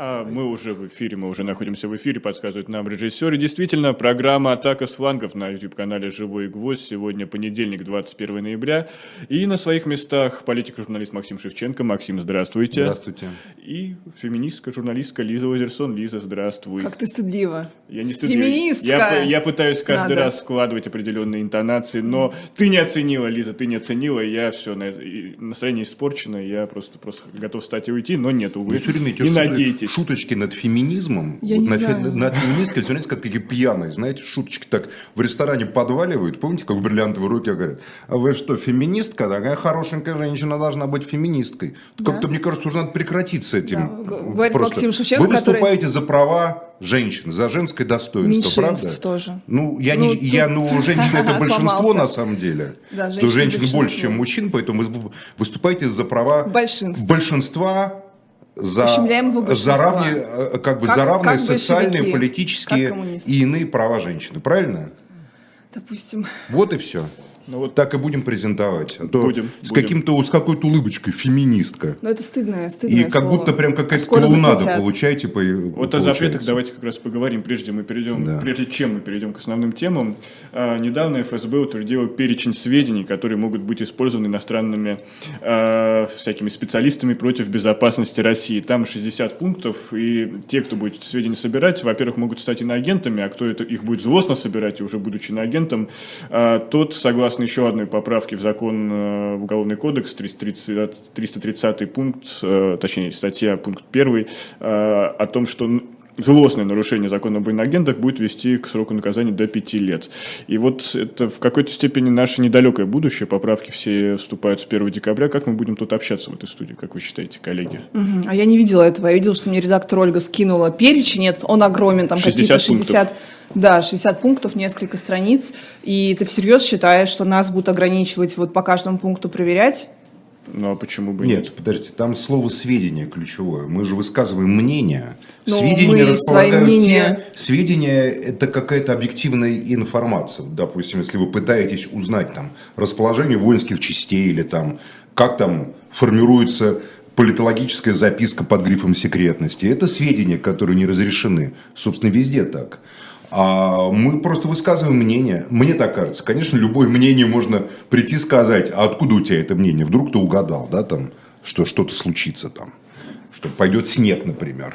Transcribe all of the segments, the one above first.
А мы уже в эфире, мы уже находимся в эфире, подсказывает нам режиссер. И действительно, программа «Атака с флангов» на YouTube-канале «Живой гвоздь». Сегодня понедельник, 21 ноября. И на своих местах политик-журналист Максим Шевченко. Максим, здравствуйте. Здравствуйте. И феминистка, журналистка Лиза Лазерсон. Лиза, здравствуй. Как ты стыдливо. Я не стыдливо. Феминистка. Я, я пытаюсь каждый Надо. раз складывать определенные интонации, но ты не оценила, Лиза, ты не оценила. и Я все, настроение испорчено, я просто, просто готов встать и уйти, но нет, увы. Не шутки- надейтесь. Шуточки над феминизмом. Я не над, знаю. над феминисткой, все время как такие пьяные, знаете, шуточки так в ресторане подваливают. Помните, как в бриллиантовой руке говорят, а вы что, феминистка? Такая хорошенькая женщина должна быть феминисткой. Да. Как-то, мне кажется, уже надо прекратить с этим. Да, говорит Максим Шевченко, Вы который- выступаете за права женщин, за женское достоинство, правда? тоже. Ну, я Ну, не, я, тут ну, женщины это большинство сломался. на самом деле. Да, женщин большинство. больше, чем мужчин, поэтому вы выступаете за права Большинства. За, за равные, э, как бы Как- за равные как социальные, большевики, политические и иные права женщины. Правильно? Допустим. Вот и все. Ну вот Так и будем презентовать. А то Будем, с каким-то с какой-то улыбочкой феминистка. Но это стыдное, стыдное И как слово. будто прям какая-то Скоро клоунада получаете. По, Вот о запретах давайте как раз поговорим, прежде мы перейдем, Да. прежде чем мы перейдем к основным темам. А, недавно ФСБ утвердила перечень сведений, которые могут быть использованы иностранными а, всякими специалистами против безопасности России. Там 60 пунктов, и те, кто будет эти сведения собирать, во-первых, могут стать иноагентами, а кто это их будет злостно собирать, и уже будучи иноагентом, а, тот, согласно еще одной поправке в закон, э, в Уголовный кодекс, 330, 330 пункт, э, точнее, статья пункт 1, о том, что злостное нарушение закона об иноагентах будет вести к сроку наказания до 5 лет. И вот это в какой-то степени наше недалекое будущее. Поправки все вступают с 1 декабря. Как мы будем тут общаться в этой студии, как вы считаете, коллеги? Мгм. А я не видела этого. Я видела, что мне редактор Ольга скинула перечень. Нет, он огромен, там 60 какие-то 60... Да, 60 пунктов, несколько страниц. И ты всерьез считаешь, что нас будут ограничивать вот по каждому пункту проверять? Ну а почему бы Нет, подождите, там слово сведения ключевое. Мы же высказываем мнение. Ну, сведения располагают мнения- те. Сведения это какая-то объективная информация. Допустим, если вы пытаетесь узнать там расположение воинских частей или там как там формируется политологическая записка под грифом секретности. Это сведения, которые не разрешены. Собственно, везде так. А мы просто высказываем мнение. Мне так кажется. Конечно, любое мнение можно прийти и сказать, а откуда у тебя это мнение? Вдруг ты угадал, да, там, что что-то случится там, что пойдет снег, например.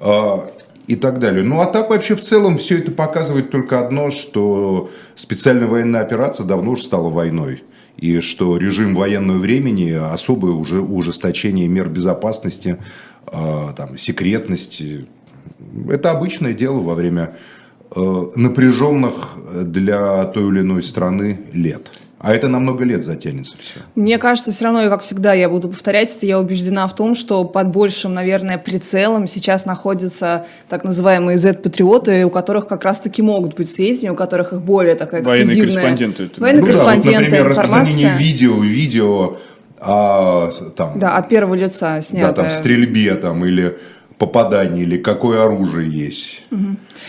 А, и так далее. Ну, а так вообще в целом все это показывает только одно, что специальная военная операция давно уже стала войной. И что режим военного времени, особое уже ужесточение мер безопасности, а, там, секретности, это обычное дело во время напряженных для той или иной страны лет. А это на много лет затянется все. Мне кажется, все равно, и как всегда, я буду повторять это, я убеждена в том, что под большим, наверное, прицелом сейчас находятся так называемые Z-патриоты, у которых как раз-таки могут быть сведения, у которых их более такая Военные эксклюзивная... корреспонденты, это- Военные Ну да, вот, корреспонденты, например, информация. видео, видео а, там, Да, от первого лица да, снятое. там, стрельбе там, или попадании, или какое оружие есть.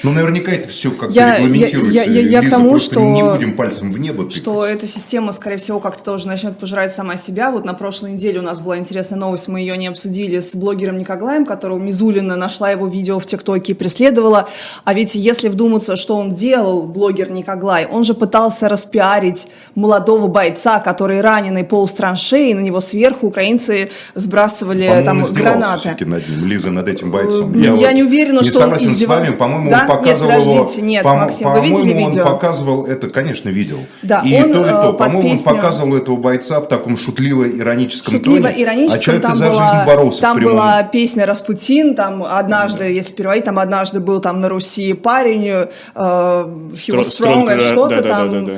Ну, наверняка это все как-то Я- регламентируется. я- я- я к Лиза, тому, что- не будем пальцем в небо тыкать. что эта система, скорее всего, как-то тоже начнет пожирать сама себя. Вот на прошлой неделе у нас была интересная новость, мы ее не обсудили, с блогером Никоглаем, которого Мизулина нашла его видео в ТикТоке и преследовала. А ведь если вдуматься, что он делал, блогер Никоглай, он же пытался распиарить молодого бойца, который раненый полз траншеи, на него сверху украинцы сбрасывали По-моему, там гранаты. над ним, Лиза, над этим бойцом. Э, я вот не уверена, не что он согласен издевал- с вами, по-моему, Да? он показывал Нет, его... подождите, нет, по- Максим, вы видели по-моему, видео? он показывал это, конечно, видел. Да, и он, то, и э, то. По-моему, песню- он показывал этого бойца в таком шутливо-ироническом Шутливо тоне. ироническом а человек там за была, жизнь боролся там была песня Распутин, там однажды, если переводить, там однажды был там на Руси парень, э, he was Strong, strong, или да, что-то да, да, там, да,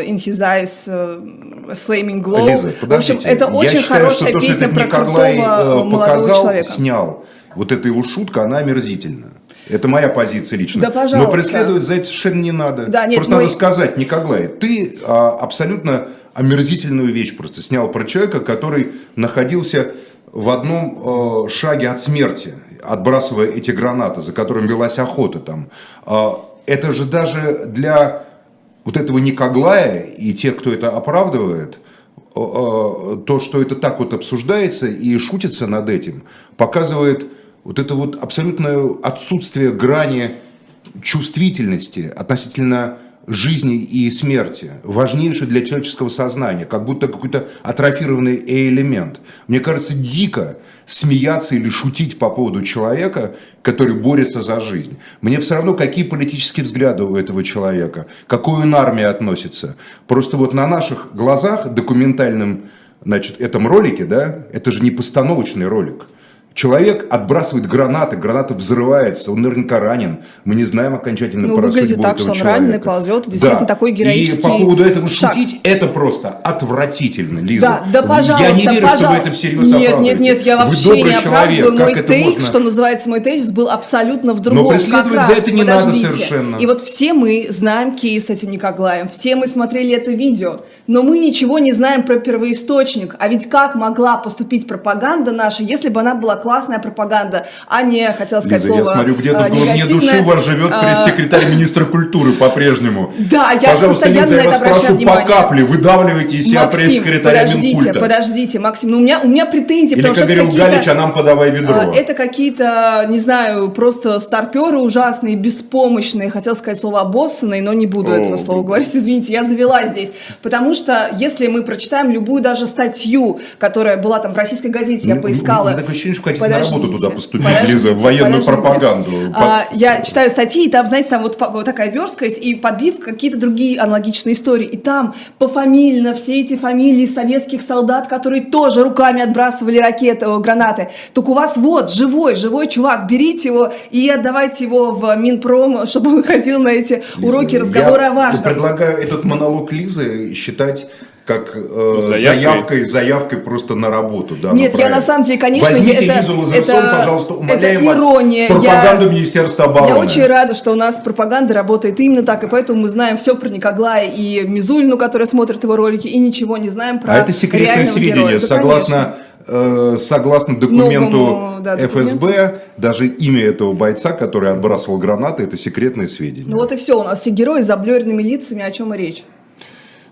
э, in his eyes, э, flaming glow. Лиза, в общем, подождите. это Я очень считаю, хорошая что то, песня что про Николай крутого э, молодого человека. снял, вот эта его шутка, она омерзительна. Это моя позиция лично. Да, пожалуйста. Но преследовать за это совершенно не надо. Да, нет, просто мой- надо сказать, Николай, ты а, абсолютно омерзительную вещь просто снял про человека, который находился в одном э, шаге от смерти, отбрасывая эти гранаты, за которым велась охота там. А, это же даже для вот этого Никоглая и тех, кто это оправдывает, э, э, то, что это так вот обсуждается и шутится над этим, показывает вот это вот абсолютное отсутствие грани чувствительности относительно жизни и смерти, важнейший для человеческого сознания, как будто какой-то атрофированный элемент. Мне кажется, дико смеяться или шутить по поводу человека, который борется за жизнь. Мне все равно, какие политические взгляды у этого человека, какой он армии относится. Просто вот на наших глазах документальном значит, этом ролике, да, это же не постановочный ролик – Человек отбрасывает гранаты, граната взрывается, он наверняка ранен. Мы не знаем окончательно ну, про выглядит судьбу так, этого что он человека. ранен и ползет. Действительно, да. такой героический И по поводу этого шаг. шутить, это просто отвратительно, Лиза. Да, да, пожалуйста, Я не верю, пожалуйста. что вы это всерьез Нет, нет, нет, я вообще не оправдываю. человек, Мой как тейк, можно? что называется, мой тезис был абсолютно в другом. Но преследовать Как за раз, это не надо подождите. совершенно. И вот все мы знаем кейс с этим Никоглаем, все мы смотрели это видео, но мы ничего не знаем про первоисточник. А ведь как могла поступить пропаганда наша, если бы она была классная пропаганда, а не, хотела сказать Лиза, я слово смотрю, где-то а, в глубине души у вас живет пресс-секретарь министра культуры по-прежнему. Да, я Пожалуйста, постоянно Лиза, на я это вас прошу по внимание. капле, выдавливайте из себя пресс-секретаря подождите, Минкульта. подождите, Максим, ну у меня, у меня претензии, Или, потому как что говорил. Галич, а нам подавай ведро. А, Это какие-то, не знаю, просто старперы ужасные, беспомощные. Хотел сказать слово обоссанные, но не буду О, этого слова говорить. Извините, я завела здесь. Потому что если мы прочитаем любую даже статью, которая была там в российской газете, я поискала. Такое ощущение, что хотите на работу Подождите, туда поступить, подождите, Лиза, в военную подождите. пропаганду. А, я читаю статьи, и там, знаете, там вот, вот такая верстка есть, и подбив какие-то другие аналогичные истории. И там пофамильно все эти фамилии советских солдат, которые тоже руками отбрасывали ракеты, гранаты. Только у вас вот живой, живой чувак, берите его и отдавайте его в Минпром, чтобы он ходил на эти Лиза, уроки разговора о важном. предлагаю этот монолог Лизы считать как э, Заявкой. заявкой, заявкой просто на работу. Да, Нет, на я на самом деле, конечно, Возьмите это- Лизу Лазерсон, это- пожалуйста, умоляем это вас, ирония. в пропаганду Я- Министерства обороны. Я очень рада, что у нас пропаганда работает именно так, и поэтому мы знаем все про Никоглая и Мизулину, которая смотрит его ролики, и ничего не знаем про А это секретное сведение. героя. Да, согласно, э, согласно документу Новому, да, ФСБ, даже имя этого бойца, который отбрасывал гранаты, это секретное сведение. Ну вот и все, у нас все герои с заблюренными лицами, о чем и речь.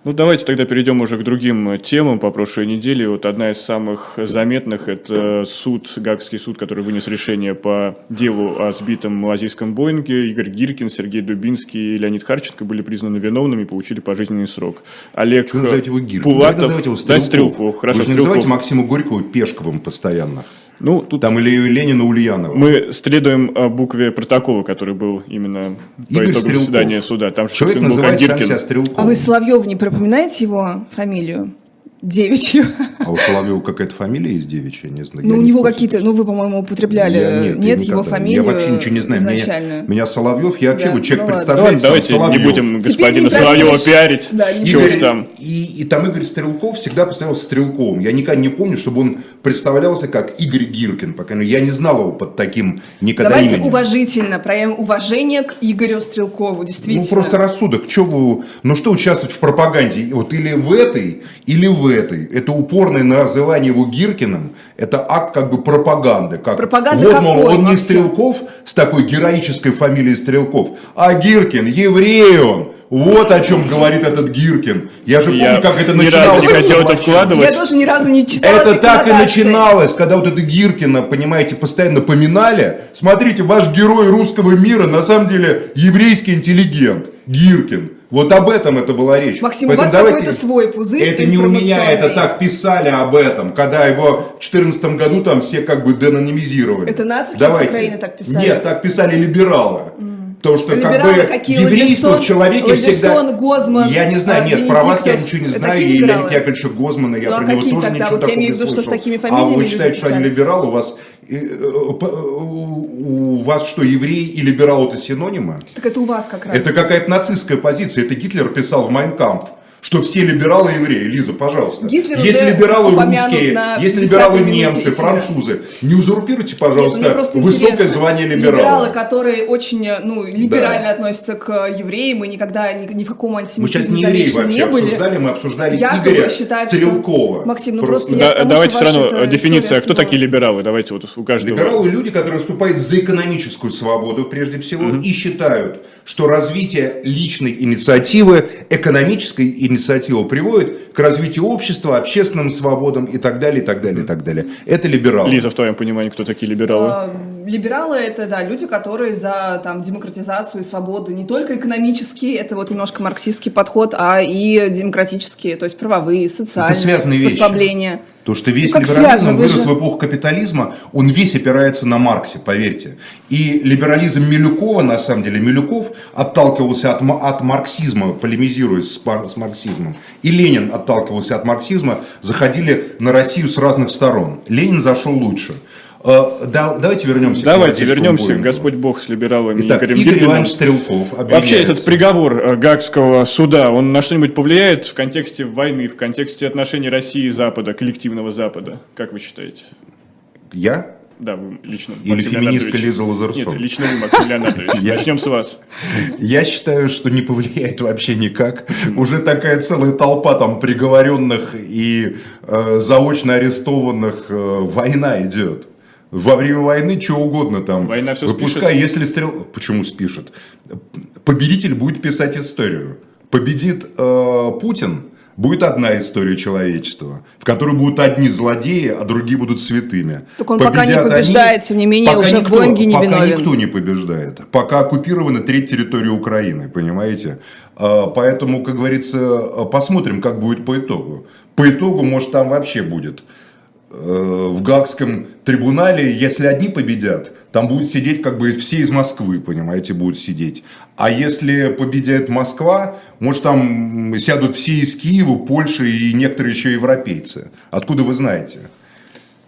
Ну, давайте тогда перейдем уже к другим э, темам по прошлой неделе. Вот одна из самых заметных – это суд, Гагский суд, который вынес решение по делу о сбитом малазийском Боинге. Игорь Гиркин, Сергей Дубинский и Леонид Харченко были признаны виновными и получили пожизненный срок. Олег называете его Гиркин? Пулатов, его да, Стрелков. Стрелков, хорошо, Вы же не называйте Стрелков. Максима Горького Пешковым постоянно. Ну, тут Там или Ленина Ульянова. мы следуем э, букве протокола, который был именно по Игорь итогам Стрелков. заседания суда. Там Человек называет сам себя Стрелковым. А вы Соловьев не припоминаете его фамилию? Девичью. А у Соловьева какая-то фамилия есть девичья, не знаю. Ну, у не него какие-то, ну, вы, по-моему, употребляли, Я- нет, я его фамилию Я вообще ничего не знаю. Меня, меня Соловьев, я вообще Да, вот человек ну ладно. представляется, Ладно, давайте там не Соловьев. будем господина не Соловьева пиарить. Да, не Чего Игорь- там. И, и там Игорь Стрелков всегда представлялся Стрелковым. Я никогда не помню, чтобы он представлялся как Игорь Гиркин. Пока ну, я не знал его под таким никогда Давайте именем. уважительно проявим уважение к Игорю Стрелкову, действительно. Ну, просто рассудок. Чё вы, ну, что участвовать в пропаганде? Вот или в этой, или в этой. Это упорное называние его Гиркиным. Это акт как бы пропаганды. Как, Пропаганда вот, мол, он не? Стрелков с такой героической фамилией Стрелков, а Гиркин, еврей он. Вот о чем говорит этот Гиркин. Я же помню, Я как это начиналось. не хотел это вкладывать. Я тоже ни разу не читала Это так и начиналось, когда вот это Гиркина, понимаете, постоянно поминали. Смотрите, ваш герой русского мира на самом деле еврейский интеллигент. Гиркин. Вот об этом это была речь. Максим, у Поэтому вас давайте- какой-то свой пузырь Это не у меня, это так писали об этом, когда его в 2014 году там все как бы денонимизировали. Это нацики с Давайте. Украины так писали? Нет, так писали либералы. Потому что Либералы как бы какие? еврейство Лазерсон- в человеке всегда... Лазерсон, Гозман, я не знаю, а, нет, про вас я ничего не знаю, Леонида либералы? Яковлевича Гозмана, я Ну, а про него какие тоже тогда? ничего Вот я такого имею не виду, что с слышал. А вы считаете, что они либералы, у вас, э, э, п- у вас что, еврей и либерал это синонимы? Так это у вас как раз. Это какая-то нацистская позиция. Это Гитлер писал в Майнкамп, что все либералы евреи. Лиза, пожалуйста. Гитлер если уже либералы русские, 50-й либералы немцы, французы, не узурпируйте, Нет, пожалуйста, просто высокое интересно. звание либерала. Либералы, которые очень ну, либерально Да. относятся к евреям и никогда ни, ни в каком Мы сейчас антисемитизме не евреи вообще не были. обсуждали, мы обсуждали Якобы Игоря считают, что- Стрелкова. Максим, ну просто я- Да, потому давайте что все равно эта дефиниция, кто такие либералы? Давайте вот у каждого. Либералы – люди, которые выступают за экономическую свободу, прежде всего, и считают, что развитие личной инициативы, экономической инициатива приводит к развитию общества, общественным свободам и так далее, и так далее, и так далее. Это либералы. Лиза, в твоем понимании, кто такие либералы? А, Либералы это, да, люди, которые за там, демократизацию и свободу не только экономические, это вот немножко марксистский подход, а и демократические, то есть правовые, социальные Это связанные вещи. То, что весь Ну, либерализм связано, вы вырос же- в эпоху капитализма, он весь опирается на Марксе, поверьте. И либерализм Милюкова, на самом деле, Милюков отталкивался от, от марксизма, полемизируя с, с марксизмом. И Ленин отталкивался от марксизма, заходили на Россию с разных сторон. Ленин зашел лучше. Э, да- давайте вернемся к Давайте Гвардейскому вернемся, Боингу. Господь Бог с либералами Итак, Игорем Игорь Гиркиным. Иванович Стрелков Вообще обвиняется. этот приговор э, Гаагского суда, он на что-нибудь повлияет в контексте войны, в контексте отношений России и Запада, коллективного Запада? Как вы считаете? Я? Да, вы лично. Или Максим феминистка. Лиза Лазарсон? Нет, лично вы, Максим Леонардович. Начнем с вас. Я считаю, что не повлияет вообще никак. Уже такая целая толпа там приговоренных и э, заочно арестованных. э, война идет. Во время войны что угодно там. Война всё Выпускай, если стрел... Почему спишет? Победитель будет писать историю. Победит э, Путин, будет одна история человечества, в которой будут одни злодеи, а другие будут святыми. Так он пока не Победят побеждает, тем не менее, пока уже в Боинге не пока виновен. никто не побеждает. Пока оккупирована треть территории Украины, понимаете? А, Поэтому, как говорится, а, посмотрим, как будет по итогу. По итогу, может, там вообще будет э, в Гаагском трибунале, если одни победят, там будут сидеть как бы все из Москвы, понимаете, будут сидеть. А если победит Москва, может там сядут все из Киева, Польши и некоторые еще европейцы. Откуда вы знаете?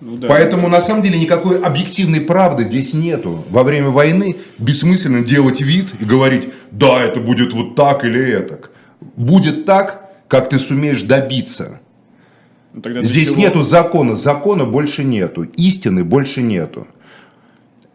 Ну да. Поэтому на самом деле никакой объективной правды здесь нету. Во время войны бессмысленно делать вид и говорить, да, это будет вот так или этак. Будет так, как ты сумеешь добиться. Ну, тогда Здесь чего? нету закона, закона больше нету, истины больше нету.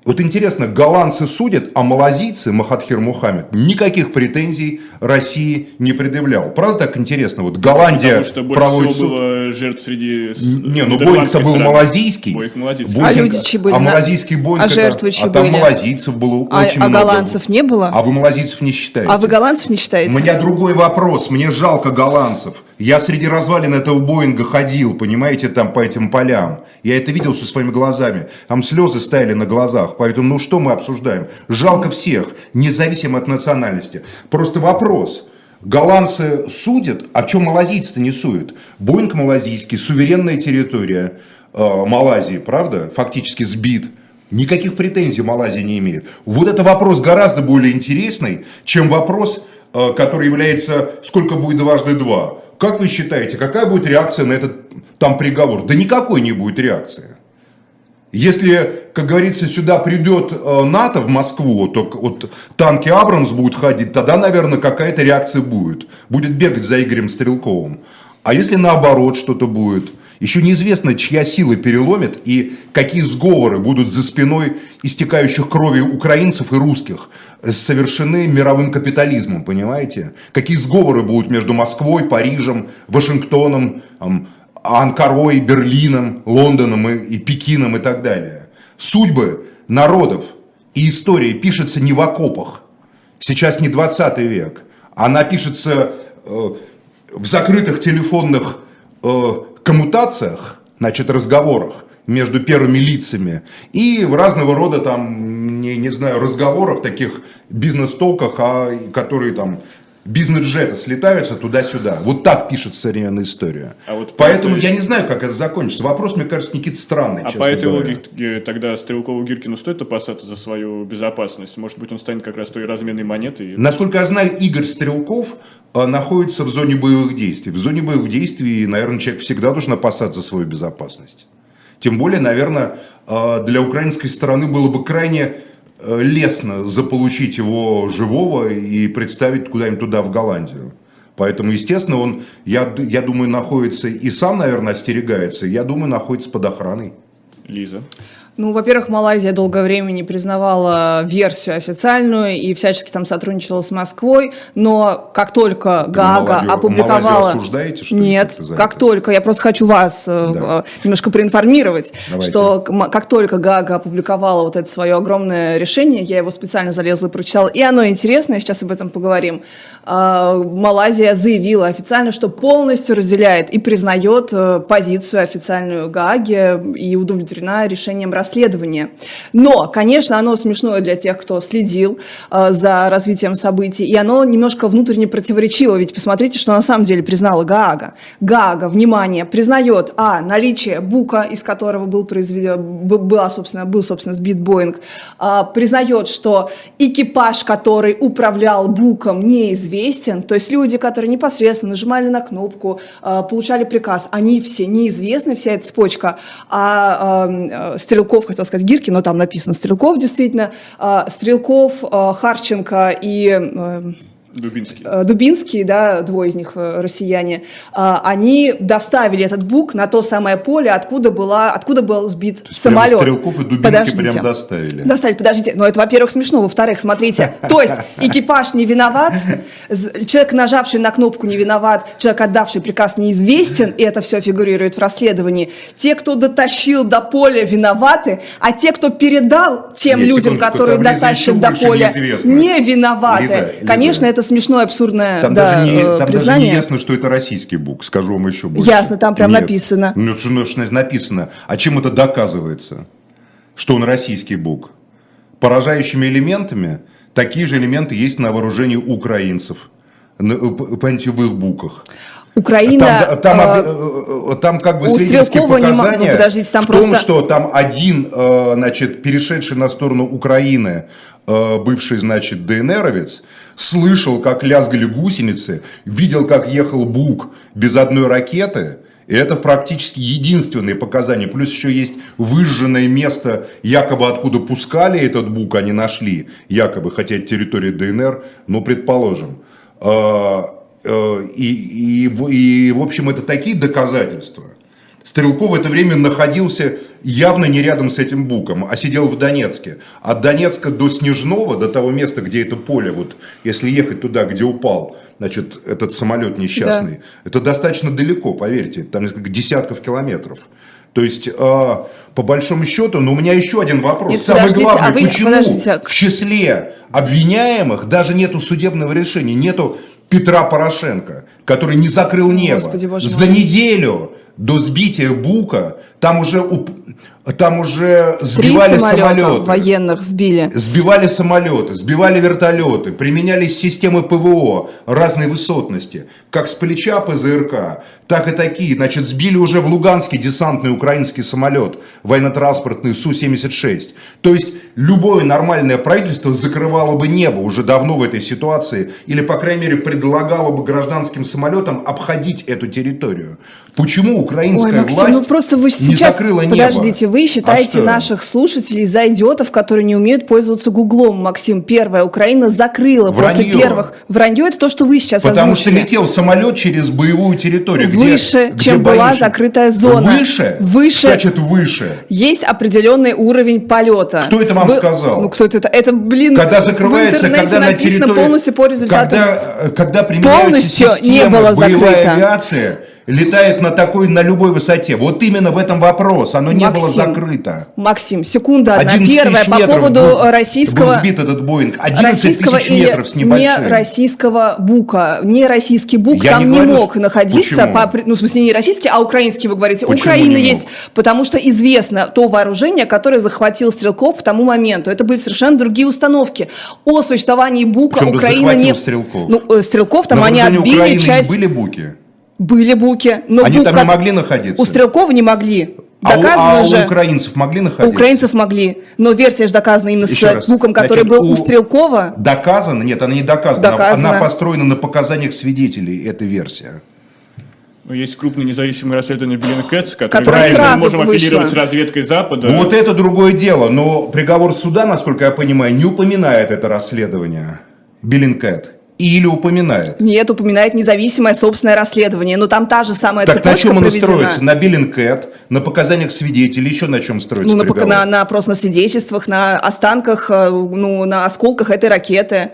Вот интересно, голландцы судят, а малазийцы, Махатхир Мухаммед, никаких претензий России не предъявлял. Правда так интересно? Вот Голландия Потому что больше проводит всего суд. было жертв среди Не, ну Боинг-то был малазийский. Боинг малазийский. Боинг- А люди чьи были А малазийский Боинг, а жертвы чьи а там были? малазийцев было А- очень а много. голландцев не было? А вы малазийцев не считаете? А вы голландцев не считаете? У меня другой вопрос. Мне жалко голландцев. Я среди развалин этого Боинга ходил, понимаете, там по этим полям. Я это видел со своими глазами. Там слезы стояли на глазах. Поэтому, ну что мы обсуждаем? Жалко всех, независимо от национальности. Просто вопрос. Голландцы судят, а чем малазийцы-то не суют? Боинг малазийский, суверенная территория э, Малайзии, правда? Фактически сбит. Никаких претензий Малайзия не имеет. Вот это вопрос гораздо более интересный, чем вопрос, э, который является «сколько будет дважды два?». Как вы считаете, какая будет реакция на этот там приговор? Да никакой не будет реакции. Если, как говорится, сюда придет э, НАТО в Москву, то вот танки Абрамс будут ходить, тогда, наверное, какая-то реакция будет. Будет бегать за Игорем Стрелковым. А если наоборот что-то будет? Еще неизвестно, чья сила переломит и какие сговоры будут за спиной истекающих крови украинцев и русских э, совершены мировым капитализмом, понимаете? Какие сговоры будут между Москвой, Парижем, Вашингтоном, Анкарой, Берлином, Лондоном и, и Пекином и так далее. Судьбы народов и истории пишется не в окопах. Сейчас не 20 век. Она пишется э, в закрытых телефонных э, коммутациях, значит, разговорах между первыми лицами и в разного рода там, не, не знаю, разговорах, таких бизнес-толках, а, которые там бизнес-джеты слетаются туда-сюда. Вот так пишет современная история. А вот по Поэтому этой- я не знаю, как это закончится. Вопрос, мне кажется, Никита странный, А по этой говоря. логике тогда Стрелкову Гиркину стоит опасаться за свою безопасность? Может быть, он станет как раз той разменной монетой? Насколько я знаю, Игорь Стрелков э, находится в зоне боевых действий. В зоне боевых действий, наверное, человек всегда должен опасаться за свою безопасность. Тем более, наверное, э, для украинской стороны было бы крайне э, лестно заполучить его живого и представить куда-нибудь туда, в Голландию. Поэтому, естественно, он, я, я думаю, находится и сам, наверное, остерегается, я думаю, находится под охраной. Лиза. Ну, во-первых, Малайзия долгое время не признавала версию официальную и всячески там сотрудничала с Москвой, но как только Гаага Малайзию- опубликовала... Осуждаете, что Нет, как только, я просто хочу вас э, Да. немножко проинформировать, Давайте. что как только Гаага опубликовала вот это свое огромное решение, я его специально залезла и прочитала, и оно интересное, сейчас об этом поговорим, э, Малайзия заявила официально, что полностью разделяет и признает э, позицию официальную Гааги и удовлетворена решением расследования. Но, конечно, оно смешное для тех, кто следил э, за развитием событий, и оно немножко внутренне противоречиво, ведь посмотрите, что на самом деле признала Гаага. Гаага, внимание, признает, а, наличие бука, из которого был произведен, была, собственно, был, собственно, сбит Боинг, а, признает, что экипаж, который управлял буком, неизвестен, то есть люди, которые непосредственно нажимали на кнопку, а, получали приказ, они все неизвестны, вся эта цепочка, а, а, э, Стрелков, хотел сказать Гирки, но там написано Стрелков, действительно, а, Стрелков, а, Харченко и э, Дубинский. э, Дубинский, да, двое из них э, россияне, а, они доставили этот бук на то самое поле, откуда, была, откуда был сбит есть прямо самолет. Стрелков и Дубинский Подождите. прям доставили. Доставили, подождите. Но это, во-первых, смешно. Во-вторых, смотрите. То есть экипаж не виноват, человек, нажавший на кнопку, не виноват, человек, отдавший приказ, неизвестен, и это все фигурирует в расследовании. Те, кто дотащил до поля, виноваты, а те, кто передал тем Нет, людям, которые еще до поля, не виноваты. Лиза, Лиза. Конечно, это смешное, абсурдное Там, да, даже, не, э, там даже признание. не ясно, что это российский бук, скажу вам еще больше. Ясно, там прям Нет. написано. Ну, что ну, написано. А чем это доказывается? Что он российский бук? Поражающими элементами такие же элементы есть на вооружении украинцев. э, Понимаете, в их буках. Украина... Там, там, э, э, там как бы у Стрелкова не мо- ну, показания подождите, там в том, просто- что там один, э, значит, перешедший на сторону Украины, э, бывший, значит, ДНРовец, слышал, как лязгали гусеницы, видел, как ехал Бук без одной ракеты, и это практически единственные показания. Плюс еще есть выжженное место, якобы откуда пускали этот Бук, они нашли, якобы, хотя это территория ДНР, ну, предположим. Э, э, И, и, и, в общем, это такие доказательства. Стрелков в это время находился явно не рядом с этим буком, а сидел в Донецке. От Донецка до Снежного, до того места, где это поле, вот если ехать туда, где упал, значит, этот самолет несчастный, это достаточно далеко, поверьте, там несколько десятков километров. То есть, э, по большому счету, но у меня еще один вопрос. Нет, Самый главный, а вы- почему подождите. в числе обвиняемых даже нету судебного решения, нету Петра Порошенко, который не закрыл небо. Господи, За неделю до сбития Бука там уже, там уже Три сбивали самолета самолеты. военных сбили. Сбивали самолеты, сбивали вертолеты, применялись системы ПВО разной высотности, как с плеча ПЗРК, так и такие. Значит, сбили уже в Луганске десантный украинский самолет, военно-транспортный Су-76. То есть, любое нормальное правительство закрывало бы небо уже давно в этой ситуации, или, по крайней мере, предлагало бы гражданским самолетам обходить эту территорию. Почему украинская Ой, Максим, власть ну просто вы не сейчас, закрыла небо? подождите, вы А считаете что? наших слушателей за идиотов, которые не умеют пользоваться Гуглом, Максим. Первое, Украина закрыла после Вранье. первых... Вранье это то, что вы сейчас Потому что озвучили. летел самолет через боевую территорию. где- Выше, где чем была боишься. закрытая зона. Выше? Выше. Значит, выше. Есть определенный уровень полета. Кто это вам Вы- сказал? Ну, кто это? Это, блин, Когда в закрывается, интернете когда на написано территории... полностью по результатам. Когда, э, когда применяются Полностью не системы, было боевая закрыто. авиация летает на такой, на любой высоте. Вот именно в этом вопрос. Оно не было Максим, закрыто. Максим, секунда одна. 11 Первое, по поводу был- российского... Был сбит этот Боинг. 11 российского тысяч метров с не небольшим. российского бука. Не российский бук Я там не не, говорю, мог что- находиться, Почему? по, ну, в смысле, не российский, а украинский, вы говорите. Почему Украина не есть, мог? потому что известно то вооружение, которое захватил Стрелков к тому моменту. Это были совершенно другие установки. О существовании бука Причем Украина не... Стрелков? Ну, э, Стрелков там На они отбили Украины часть... были буки? Были буки. Но Они бук, там не могли находиться? У Стрелкова не могли. А у- Доказано а у, же... украинцев могли У находиться? украинцев могли, но версия же доказана именно Еще с раз. буком, который Значит, был у, Стрелкова. Доказано? Нет, она не доказана. Доказано. Она построена на показаниях свидетелей, эта версия. Ну, есть крупное независимое расследование Bellingcat, которое мы можем вышло. аффилировать с разведкой Запада. Вот это другое дело, но приговор суда, насколько я понимаю, не упоминает это расследование. Биллинкэт. Или упоминает? Нет, упоминает независимое собственное расследование. Но там та же самая так цепочка на чем оно строится? На Биллинкэт, на показаниях свидетелей, еще на чем строится Ну, на, приговор? на, на просто на свидетельствах, на останках, э, ну, на осколках этой ракеты,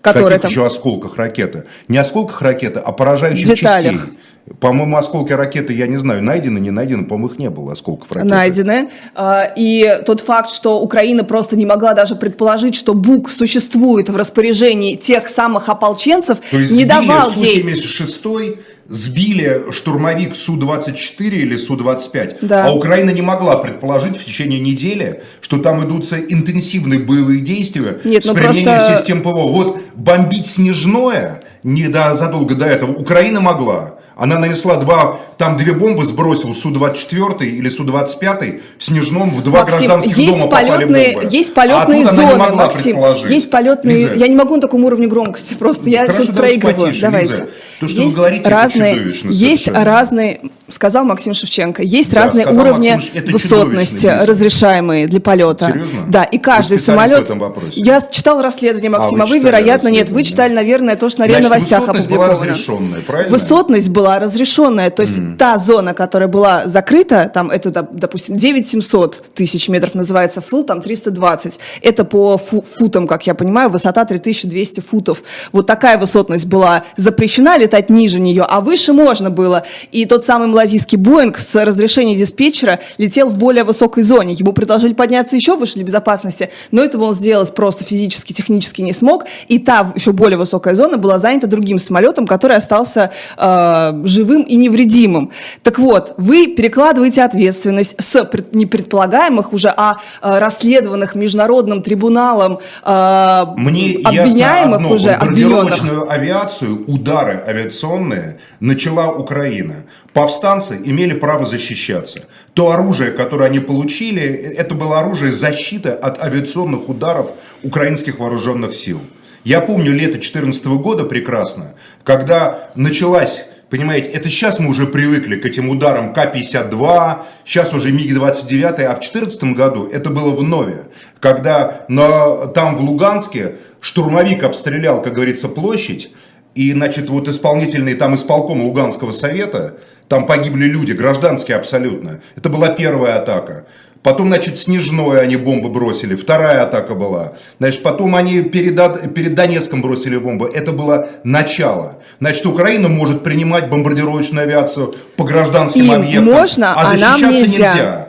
которая Каких там... еще осколках ракеты? Не осколках ракеты, а поражающих Деталях. частей. По-моему, осколки ракеты, я не знаю, найдены, не найдены, по-моему, их не было осколков ракеты. найдены. А, И тот факт, что Украина просто не могла даже предположить, что БУК существует в распоряжении тех самых ополченцев, То есть не давал ей... Су-76, сбили штурмовик Су-24 или Су-25, Да. а Украина не могла предположить в течение недели, что там идутся интенсивные боевые действия Нет, с ну применением просто- систем ПВО. Вот бомбить Снежное не до, задолго до этого Украина могла. Она нанесла два, там две бомбы сбросил Су-24 или Су-25 в Снежном, в два Максим, гражданских есть дома попали полетные, бомбы. есть А полетные не зоны, могла Максим. Есть полетные. Лиза, Я не могу на таком уровне громкости, просто я Хорошо, тут давайте проигрываю. потише, Давайте. Лиза. То, что вы есть говорите, это разные, есть совершенно. разные, сказал Максим Шевченко, есть Да, разные уровни Максим высотности, разрешаемые для полета. Серьезно? Да, и каждый Вы самолет. в? Я читал расследование Максима, А, а вы вы, вероятно, нет. Вы читали, наверное, то, что на Значит, новостях высотность была разрешенная, правильно? Высотность была разрешенная, то есть та зона, которая была закрыта, там это, доп- допустим, 9700 тысяч метров называется фул, там 320. Это по фу- футам, как я понимаю, высота 3200 футов. Вот такая высотность была запрещена летать ниже нее, а выше можно было. И тот самый малазийский Боинг с разрешения диспетчера летел в более высокой зоне. Ему предложили подняться еще выше для безопасности, но этого он сделать просто физически, технически не смог. И та еще более высокая зона была занята другим самолетом, который остался э, живым и невредимым. Так вот, вы перекладываете ответственность с пред- не предполагаемых уже, а э, расследованных международным трибуналом э, Мне обвиняемых одно, уже, обвиненных. авиацию, удары авиационные начала Украина. Повстанцы имели право защищаться. То оружие, которое они получили, это было оружие защиты от авиационных ударов украинских вооруженных сил. Я помню лето 2014 года прекрасно, когда началась Понимаете, это сейчас мы уже привыкли к этим ударам К-52, сейчас уже МиГ-29, а в 2014 году это было в Нове, когда на, там в Луганске штурмовик обстрелял, как говорится, площадь, и, значит, вот исполнительный там исполком Луганского совета, там погибли люди, гражданские абсолютно. Это была первая атака. Потом, значит, Снежное они бомбы бросили, вторая атака была. Значит, потом они перед, перед Донецком бросили бомбы. Это было начало. Значит, Украина может принимать бомбардировочную авиацию по гражданским Им объектам, можно, а а нам защищаться нельзя.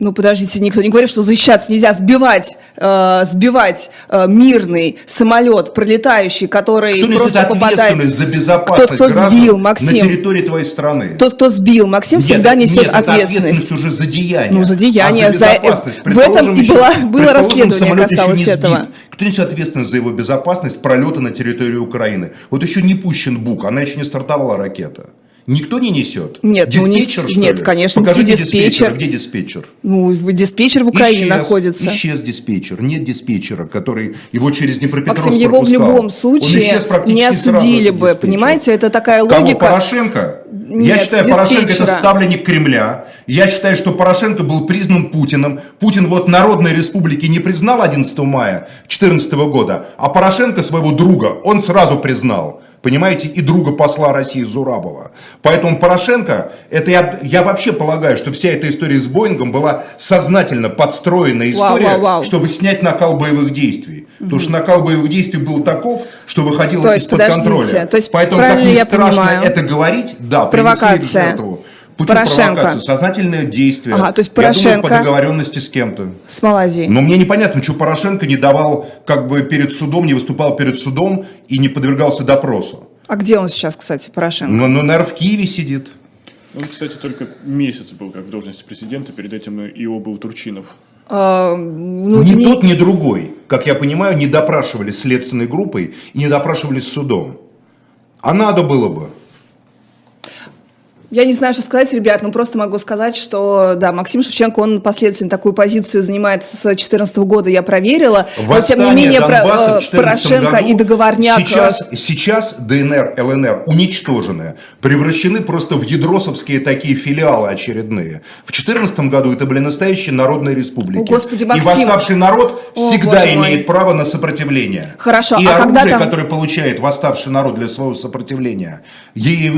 Ну, подождите, никто не говорит, что защищаться нельзя. Сбивать, э, сбивать э, мирный самолет, пролетающий, который Кто просто попадает... ответственность за безопасность Тот, кто сбил, Максим. на территории твоей страны? Тот, кто сбил, Максим всегда Нет, несет нет, это ответственность. уже за деяние. Ну, за деяние, А за за- безопасность. в этом и было предположим, расследование, касалось не сбит. этого. Кто несет ответственность за его безопасность пролета на территорию Украины? Вот еще не пущен БУК, она еще не стартовала ракета. Никто не несет? Нет, ну, не диспетчер, с- что нет, ли? конечно, Покажите и диспетчер. Где диспетчер? Ну, в- диспетчер в Украине Исчез, находится. Исчез диспетчер. Нет диспетчера, который его через Днепропетровск Максим, его в пропускал. любом Он случае не осудили бы, диспетчер. понимаете? Это такая Кого, логика. Порошенко? Я Нет, считаю, Порошенко это ставленник Кремля. Я считаю, что Порошенко был признан Путиным. Путин вот Народной Республики не признал 11 мая 2014 года, а Порошенко своего друга он сразу признал. Понимаете, и друга посла России Зурабова. Поэтому Порошенко, это я, я вообще полагаю, что вся эта история с Боингом была сознательно подстроенная история, вау, вау. чтобы снять накал боевых действий. Потому что накал боевых действий был таков, что выходило из-под контроля. то есть, Поэтому, как ни страшно понимаю? это говорить, да, Провокация. принесли в Почему Порошенко. провокация? Сознательное действие. Ага, то есть Я думаю, Порошенко- по договоренности с кем-то. С Малайзией. Но мне непонятно, что Порошенко не давал, как бы перед судом, не выступал перед судом и не подвергался допросу. А где он сейчас, кстати, Порошенко? Ну, ну, наверное, в Киеве сидит. Он, кстати, только месяц был как в должности президента, перед этим и его был Турчинов. А, ну, ни не- тот, ни другой, как я понимаю, не допрашивали следственной группой и не допрашивали судом. А надо было бы. Я не знаю, что сказать, ребят, но просто могу сказать, что, да, Максим Шевченко, он последовательно такую позицию занимает с 2014 года, я проверила. Восстание но, тем не менее, про, Порошенко году и договорняк... Сейчас, сейчас ДНР, ЛНР уничтожены, превращены просто в ядросовские такие филиалы очередные. В 2014 году это были настоящие народные республики. О, Господи, И Максим. восставший народ О, всегда мой. имеет право на сопротивление. Хорошо, И а оружие, когда там- которое получает восставший народ для своего сопротивления, е-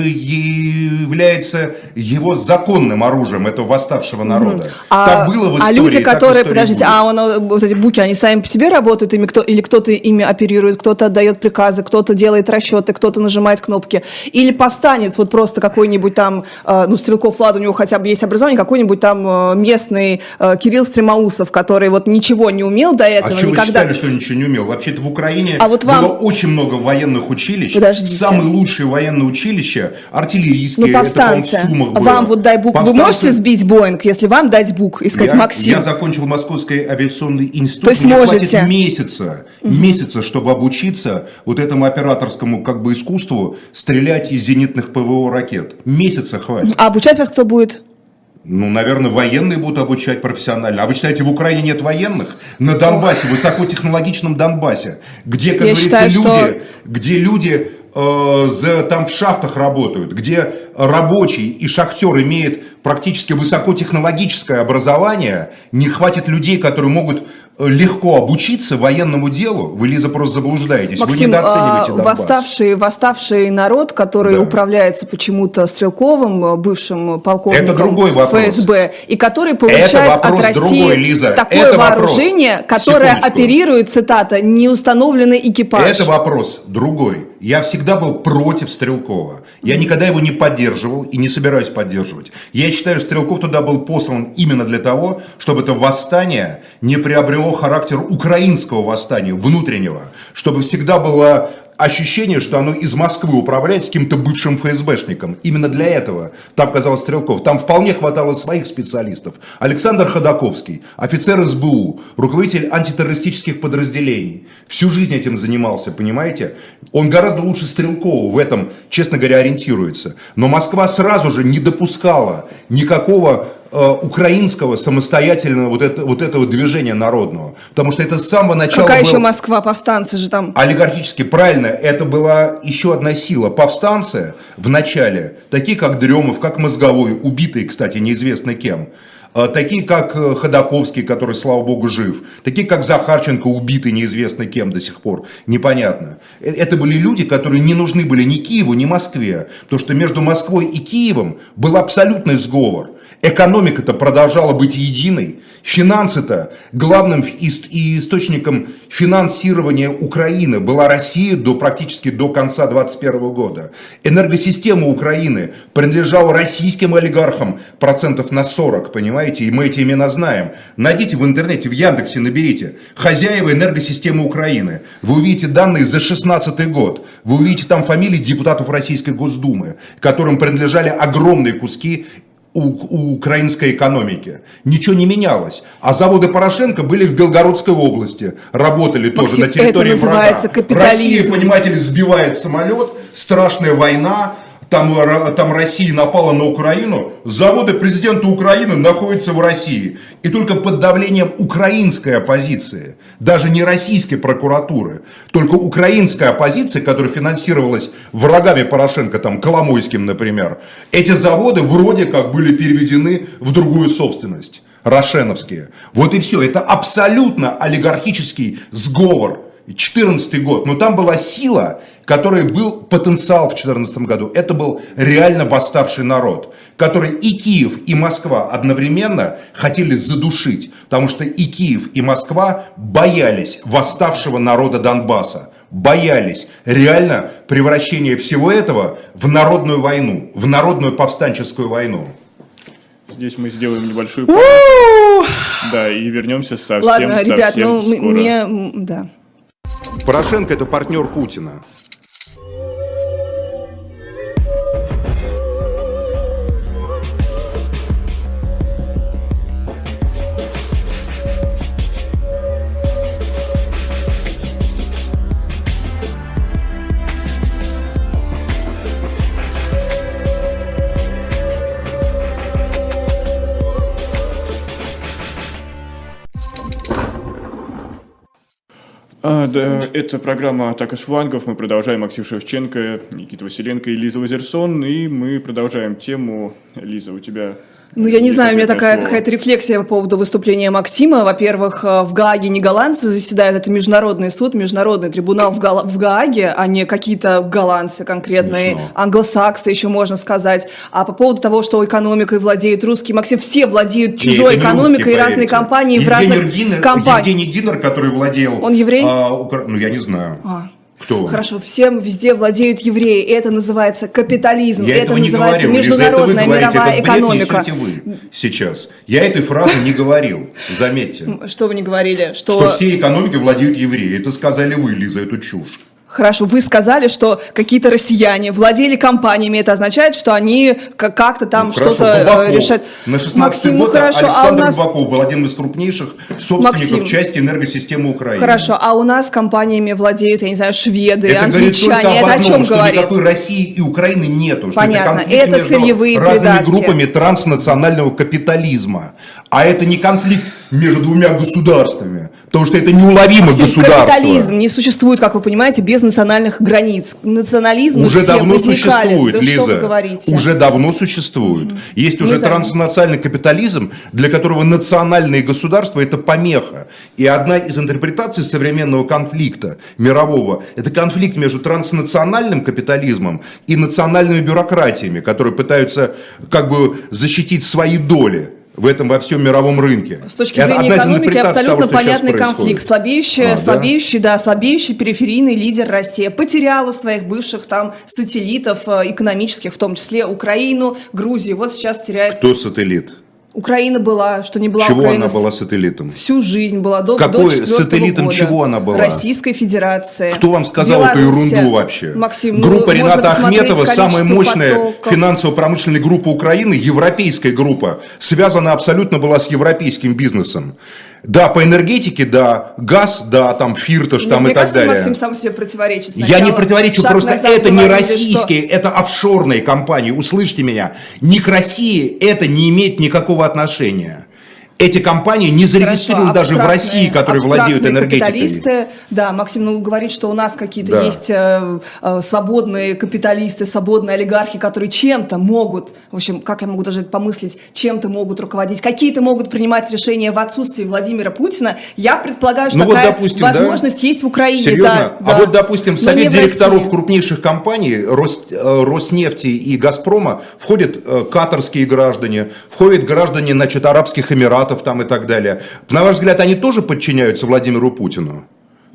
является его законным оружием этого восставшего народа. А, так было в а истории, люди, так в которые, подождите, будет. а он, вот эти буки, они сами по себе работают, ими кто, или кто-то ими оперирует, кто-то отдает приказы, кто-то делает расчеты, кто-то нажимает кнопки, или повстанец, вот просто какой-нибудь там, э, ну, Стрелков, ладно, у него хотя бы есть образование, какой-нибудь там э, местный э, Кирилл Стремоусов, который вот ничего не умел до А этого, вы никогда... считали, что ничего не умел? Вообще-то в Украине А вот вам- было очень много военных училищ. Подождите. Самые лучшие военные училища, артиллерийские, Ну, повстанцы, Было. вам вот дай бук, вы можете сбить Боинг, если вам дать бук и сказать, я, Максим, я закончил Московский авиационный институт. То есть Мне можете? хватит месяца, месяца, чтобы обучиться вот этому операторскому как бы искусству стрелять из зенитных ПВО ракет. Месяца хватит. а обучать вас кто будет? Ну, наверное, военные будут обучать профессионально. А вы считаете, в Украине нет военных? На Донбассе, высокотехнологичном Донбассе, где, как Я говорится, считаю, люди, что- где люди там в шахтах работают, где рабочий и шахтер имеет практически высокотехнологическое образование, не хватит людей, которые могут э, легко обучиться военному делу. Вы, Лиза, просто заблуждаетесь. Максим, Вы а, недооцениваете Донбасс. восставший, восставший народ, который Да. управляется почему-то Стрелковым, э, бывшим полковником Это другой вопрос. ФСБ, и который получает вопрос от России другой, Лиза. такое Это вопрос. вооружение, которое Секундочку. оперирует, цитата, неустановленный экипаж. Это вопрос другой. Я всегда был против Стрелкова. Я никогда его не поддерживал и не собираюсь поддерживать. Я считаю, Стрелков туда был послан именно для того, чтобы это восстание не приобрело характер украинского восстания, внутреннего. Чтобы всегда было ощущение, что оно из Москвы управляет с каким-то бывшим ФСБшником. Именно для этого там казалось Стрелков. Там вполне хватало своих специалистов. Александр Ходаковский, офицер СБУ, руководитель антитеррористических подразделений. Всю жизнь этим занимался, понимаете? Он гораздо лучше Стрелкова в этом, честно говоря, ориентируется. Но Москва сразу же не допускала никакого украинского самостоятельного вот, это, вот этого движения народного. Потому что это с самого начала Какая было- еще Москва, повстанцы же там. Олигархически, правильно, это была еще одна сила. Повстанцы в начале, такие как Дремов, как Мозговой, убитые, кстати, неизвестно кем, а, такие как э, Ходаковский, который, слава богу, жив, такие как Захарченко, убитый неизвестно кем до сих пор, непонятно. Э, Это были люди, которые не нужны были ни Киеву, ни Москве, потому что между Москвой и Киевом был абсолютный сговор. Экономика-то продолжала быть единой, финансы-то главным ис- и источником финансирования Украины была Россия до практически до конца 2021 года. Энергосистема Украины принадлежала российским олигархам процентов на 40, понимаете, и мы эти имена знаем. Найдите в интернете, в Яндексе наберите «Хозяева энергосистемы Украины». Вы увидите данные за 16 год. Вы увидите там фамилии депутатов Российской Госдумы, которым принадлежали огромные куски у, у украинской экономики. Ничего не менялось. А заводы Порошенко были в Белгородской области. Работали тоже Максим, на территории это называется врага. капитализм. Россия, понимаете ли, сбивает самолет, страшная война, там, там Россия напала на Украину, заводы президента Украины находятся в России. И только под давлением украинской оппозиции, даже не российской прокуратуры, только украинская оппозиция, которая финансировалась врагами Порошенко, там, Коломойским, например, эти заводы вроде как были переведены в другую собственность. Рошеновские. Вот и все. Это абсолютно олигархический сговор. 14 год. Но там была сила, которой был потенциал в 2014 году. Это был реально восставший народ, который и Киев, и Москва одновременно хотели задушить. Потому что и Киев, и Москва боялись восставшего народа Донбасса. Боялись реально превращения всего этого в народную войну, в народную повстанческую войну. Здесь мы сделаем небольшую паузу. Да, и вернемся совсем, Ладно, совсем ребят, ну скоро. мне, да. Порошенко это партнер Путина. Да, это программа «Атака с флангов». Мы продолжаем Максим Шевченко, Никита Василенко и Лиза Лазерсон. И мы продолжаем тему. Лиза, у тебя ну, я не знаю, у меня такая какая-то рефлексия по поводу выступления Максима. Во-первых, э, в Гааге не голландцы заседают, это международный суд, международный трибунал в, Гала- в Гааге, а не какие-то голландцы конкретные, Смешно. англосаксы еще можно сказать. А по поводу того, что экономикой владеет русский, Максим, все владеют чужой не, экономикой, русский, и разные компании Евгений в разных компаниях. Евгений Динер, который владел... Он еврей? А, укра... Ну, я не знаю. А. Кто? Хорошо, всем везде владеют евреи. Это называется капитализм. Я это называется говорил. международная говорите, мировая этот экономика. вы сейчас. Я этой фразы не говорил. Заметьте. Что вы не говорили? Что, что все экономики владеют евреи. Это сказали вы, Лиза, эту чушь. Хорошо, вы сказали, что какие-то россияне владели компаниями. Это означает, что они как-то там ну, что-то э, решают. На 16 Максим, ну хорошо, Александр а у нас... Бабаков был один из крупнейших собственников Максим, части энергосистемы Украины. Хорошо, а у нас компаниями владеют, я не знаю, шведы, это англичане. Это одном, о чем что говорит? никакой России и Украины нету. Понятно, что это, это сырьевые разными придатки. группами транснационального капитализма. А это не конфликт между двумя государствами, потому что это неуловимо Максим, государство. Капитализм не существует, как вы понимаете, без национальных границ. Национализм уже давно возникали. существует, да Лиза. Что вы говорите? Уже давно существует. Mm-hmm. Есть уже транснациональный капитализм, для которого национальные государства это помеха. И одна из интерпретаций современного конфликта мирового это конфликт между транснациональным капитализмом и национальными бюрократиями, которые пытаются как бы защитить свои доли в этом во всем мировом рынке. С точки зрения экономики абсолютно того, понятный конфликт. Слабеющий, а, слабеющий, да? да, слабеющий периферийный лидер Россия потеряла своих бывших там сателлитов э, экономических, в том числе Украину, Грузию. Вот сейчас теряет. Кто сателлит? Украина была, что не была чего Украина. она была сателлитом? Всю жизнь была до, Какой, до сателлитом года. чего она была? Российской Федерации. Кто вам сказал Белоруссия. эту ерунду вообще? Максим, группа ну, Рената Ахметова, самая мощная потоков. финансово-промышленная группа Украины, европейская группа, связана абсолютно была с европейским бизнесом. Да, по энергетике, да, газ, да, там Фирташ, там Мне и так кажется, далее. Максим сам себе противоречит. Сначала Я не противоречу, просто это не российские, что... это офшорные компании. Услышьте меня. Ни к России это не имеет никакого отношения эти компании не зарегистрированы даже в России, которые владеют энергетикой. Да, Максим ну, говорит, что у нас какие-то да. есть э, э, свободные капиталисты, свободные олигархи, которые чем-то могут, в общем, как я могу даже помыслить, чем-то могут руководить, какие-то могут принимать решения в отсутствии Владимира Путина. Я предполагаю, что ну, такая вот, допустим, возможность да? есть в Украине. Серьезно? Да, а вот, допустим, совет директоров крупнейших компаний Рос, э, Роснефти и Газпрома входят э, катарские граждане, входят граждане, значит, Арабских Эмиратов, Штатов там и так далее. На ваш взгляд, они тоже подчиняются Владимиру Путину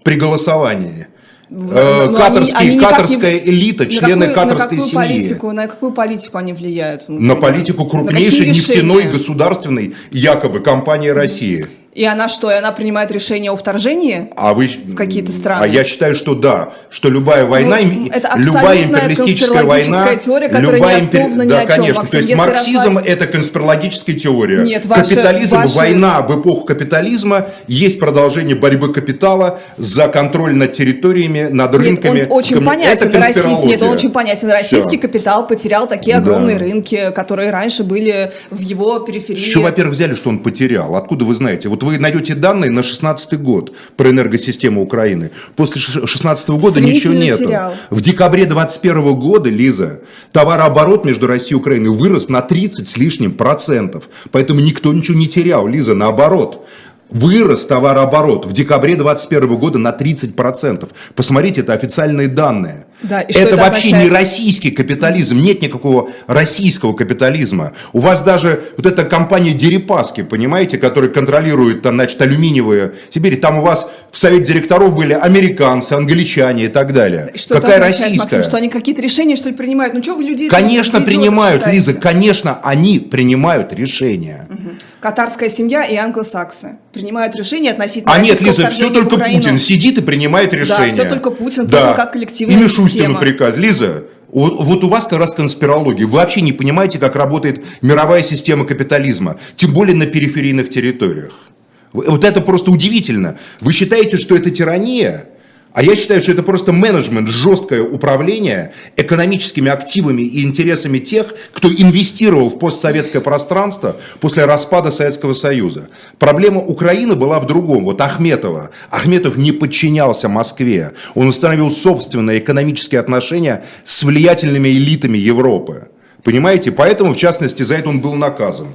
при голосовании? Э, ну, катарский, они, они катарская не... элита, члены какую, катарской на какую семьи. Политику, на какую политику они влияют? На политику крупнейшей нефтяной государственной якобы компании России. И она что, и она принимает решение о вторжении а вы, в какие-то страны? А я считаю, что да, что любая война, ну, это любая империалистическая война, теория, которая любая не импер... ни да, о чем, конечно, Максим, то есть марксизм Расслаб... это конспирологическая теория. Нет, ваши, Капитализм, ваши... война в эпоху капитализма есть продолжение борьбы капитала за контроль над территориями, над Нет, рынками. он очень Ком... понятен. Российский, нет, он очень понятен. Российский Все. капитал потерял такие огромные да. рынки, которые раньше были в его периферии. С чего, во-первых, взяли, что он потерял? Откуда вы знаете? Вот вы найдете данные на 16 год про энергосистему Украины. После 16 года ничего нет. В декабре 21 года, Лиза, товарооборот между Россией и Украиной вырос на 30 с лишним процентов. Поэтому никто ничего не терял, Лиза, наоборот. Вырос товарооборот в декабре 2021 года на 30%. Посмотрите, это официальные данные. Да, это, это вообще означает? не российский капитализм, нет никакого российского капитализма. У вас даже вот эта компания Дерипаски, понимаете, которая контролирует там, значит, алюминиевые Сибири, там у вас в совет директоров были американцы, англичане и так далее. Что Какая означает, российская? Максим, что они какие-то решения, что ли, принимают? Ну что вы людей Конечно, принимают, Лиза, конечно, они принимают решения. Угу. Катарская семья и англосаксы принимают решения относительно А нет, Лиза, все только Путин сидит и принимает решения. Да, все только Путин, да. Путин как коллективная И Мишустину приказ. Лиза, вот у вас как раз конспирология. Вы вообще не понимаете, как работает мировая система капитализма, тем более на периферийных территориях. Вот это просто удивительно. Вы считаете, что это тирания, А я считаю, что это просто менеджмент, жесткое управление экономическими активами и интересами тех, кто инвестировал в постсоветское пространство после распада Советского Союза. Проблема Украины была в другом. Вот Ахметова. Ахметов не подчинялся Москве. Он установил собственные экономические отношения с влиятельными элитами Европы. Понимаете? Поэтому, в частности, за это он был наказан.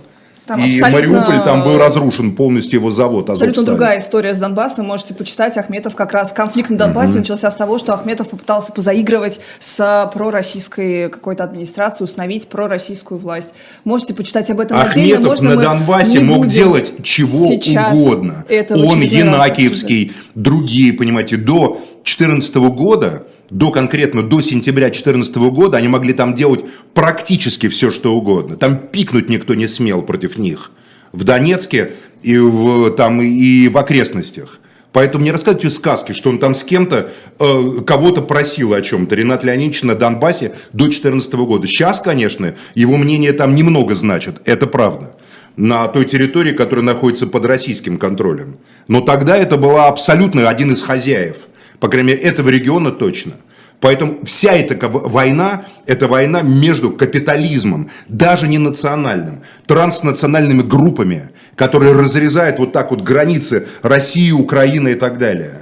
Там и Мариуполь там был разрушен полностью его завод. Абсолютно другая история с Донбассом. Можете почитать. Ахметов как раз конфликт на Донбассе угу. начался с того, что Ахметов попытался позаигрывать с пророссийской какой-то администрацией, установить пророссийскую власть. Можете почитать об этом Ахметов отдельно. Можно на Донбассе мог делать чего угодно. Он Янакиевский, другие, понимаете, до 2014 года до конкретно до сентября 2014 года они могли там делать практически все, что угодно. Там пикнуть никто не смел против них. В Донецке и в, там, и в окрестностях. Поэтому не рассказывайте сказки, что он там с кем-то, э, кого-то просил о чем-то. Ренат Леонидович на Донбассе до 2014 года. Сейчас, конечно, его мнение там немного значит. Это правда на той территории, которая находится под российским контролем. Но тогда это была абсолютно один из хозяев по крайней мере, этого региона точно. Поэтому вся эта война, это война между капитализмом, даже не национальным, транснациональными группами, которые разрезают вот так вот границы России, Украины и так далее.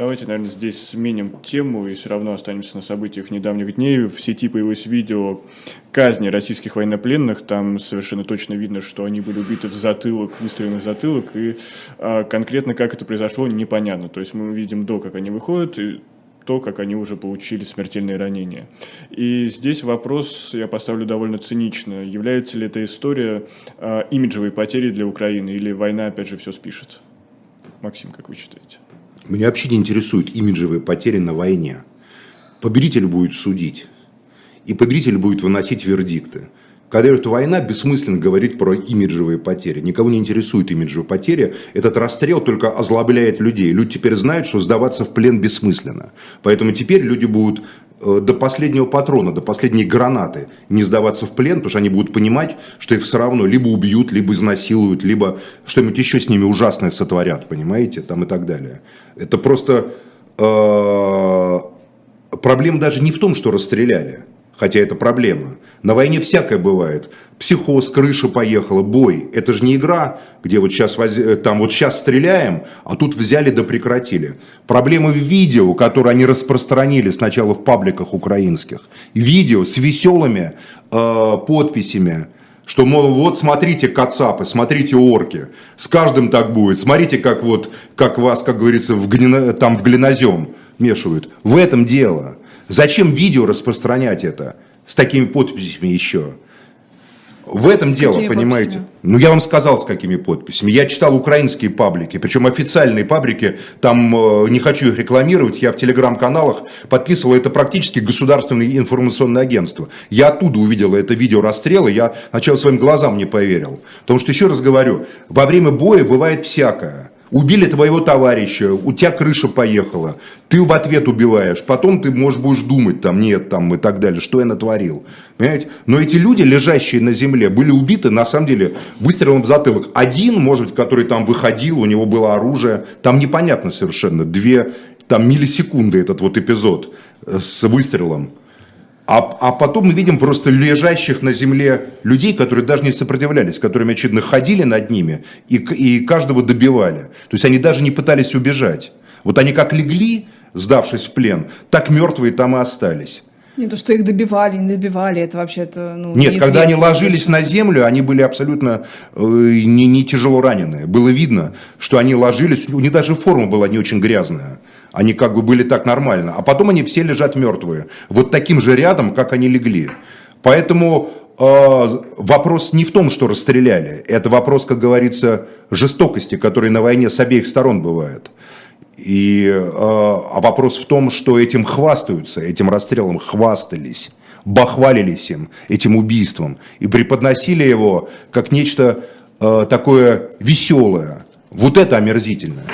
Давайте, наверное, здесь сменим тему и все равно останемся на событиях недавних дней. В сети появилось видео казни российских военнопленных. Там совершенно точно видно, что они были убиты в затылок, выстрелены в затылок. И а, конкретно как это произошло, непонятно. То есть мы видим до, как они выходят, и то, как они уже получили смертельные ранения. И здесь вопрос я поставлю довольно цинично. Является ли эта история э, имиджевой потери для Украины или война опять же все спишет? Максим, как вы считаете? Меня вообще не интересуют имиджевые потери на войне. Победитель будет судить. И победитель будет выносить вердикты. Когда идет война, бессмысленно говорить про имиджевые потери. Никого не интересует имиджевые потери. Этот расстрел только озлобляет людей. Люди теперь знают, что сдаваться в плен бессмысленно. Поэтому теперь люди будут до последнего патрона, до последней гранаты не сдаваться в плен, потому что они будут понимать, что их все равно либо убьют, либо изнасилуют, либо что-нибудь еще с ними ужасное сотворят, понимаете, там и так далее. Это просто э, проблема даже не в том, что расстреляли хотя это проблема. На войне всякое бывает. Психоз, крыша поехала, бой. Это же не игра, где вот сейчас, воз... Э, там вот сейчас стреляем, а тут взяли да прекратили. Проблема в видео, которое они распространили сначала в пабликах украинских. Видео с веселыми э, подписями, что, мол, вот смотрите кацапы, смотрите орки, с каждым так будет, смотрите, как вот, как вас, как говорится, в глино, там в глинозем мешают. В этом дело. Зачем видео распространять это с такими подписями еще? В этом с дело, понимаете? Подписями? Ну, я вам сказал, с какими подписями. Я читал украинские паблики, причем официальные паблики, там, э, не хочу их рекламировать, я в телеграм-каналах подписывал, это практически государственное информационное агентство. Я оттуда увидел это видео расстрела, я сначала своим глазам не поверил. Потому что, еще раз говорю, во время боя бывает всякое. Убили твоего товарища, у тебя крыша поехала, ты в ответ убиваешь, потом ты, может, будешь думать, там, нет, там, и так далее, что я натворил. Понимаете? Но эти люди, лежащие на земле, были убиты, на самом деле, выстрелом в затылок. Один, может быть, который там выходил, у него было оружие, там непонятно совершенно, две там миллисекунды этот вот эпизод э, с выстрелом. А, а потом мы видим просто лежащих на земле людей, которые даже не сопротивлялись, которыми, очевидно, ходили над ними и, и каждого добивали. То есть они даже не пытались убежать. Вот они как легли, сдавшись в плен, так мертвые там и остались. Не то, что их добивали, не добивали, это вообще-то, ну, Нет, когда они ложились на землю, они были абсолютно э, не, не тяжело раненые. Было видно, что они ложились, у них даже форма была не очень грязная. Они как бы были так нормально. А потом они все лежат мертвые. Вот таким же рядом, как они легли. Поэтому э, вопрос не в том, что расстреляли. Это вопрос, как говорится, жестокости, которая на войне с обеих сторон бывает. И, э, а вопрос в том, что этим хвастаются, этим расстрелом хвастались, бахвалились им, этим убийством. И преподносили его как нечто э, такое веселое. Вот это омерзительное.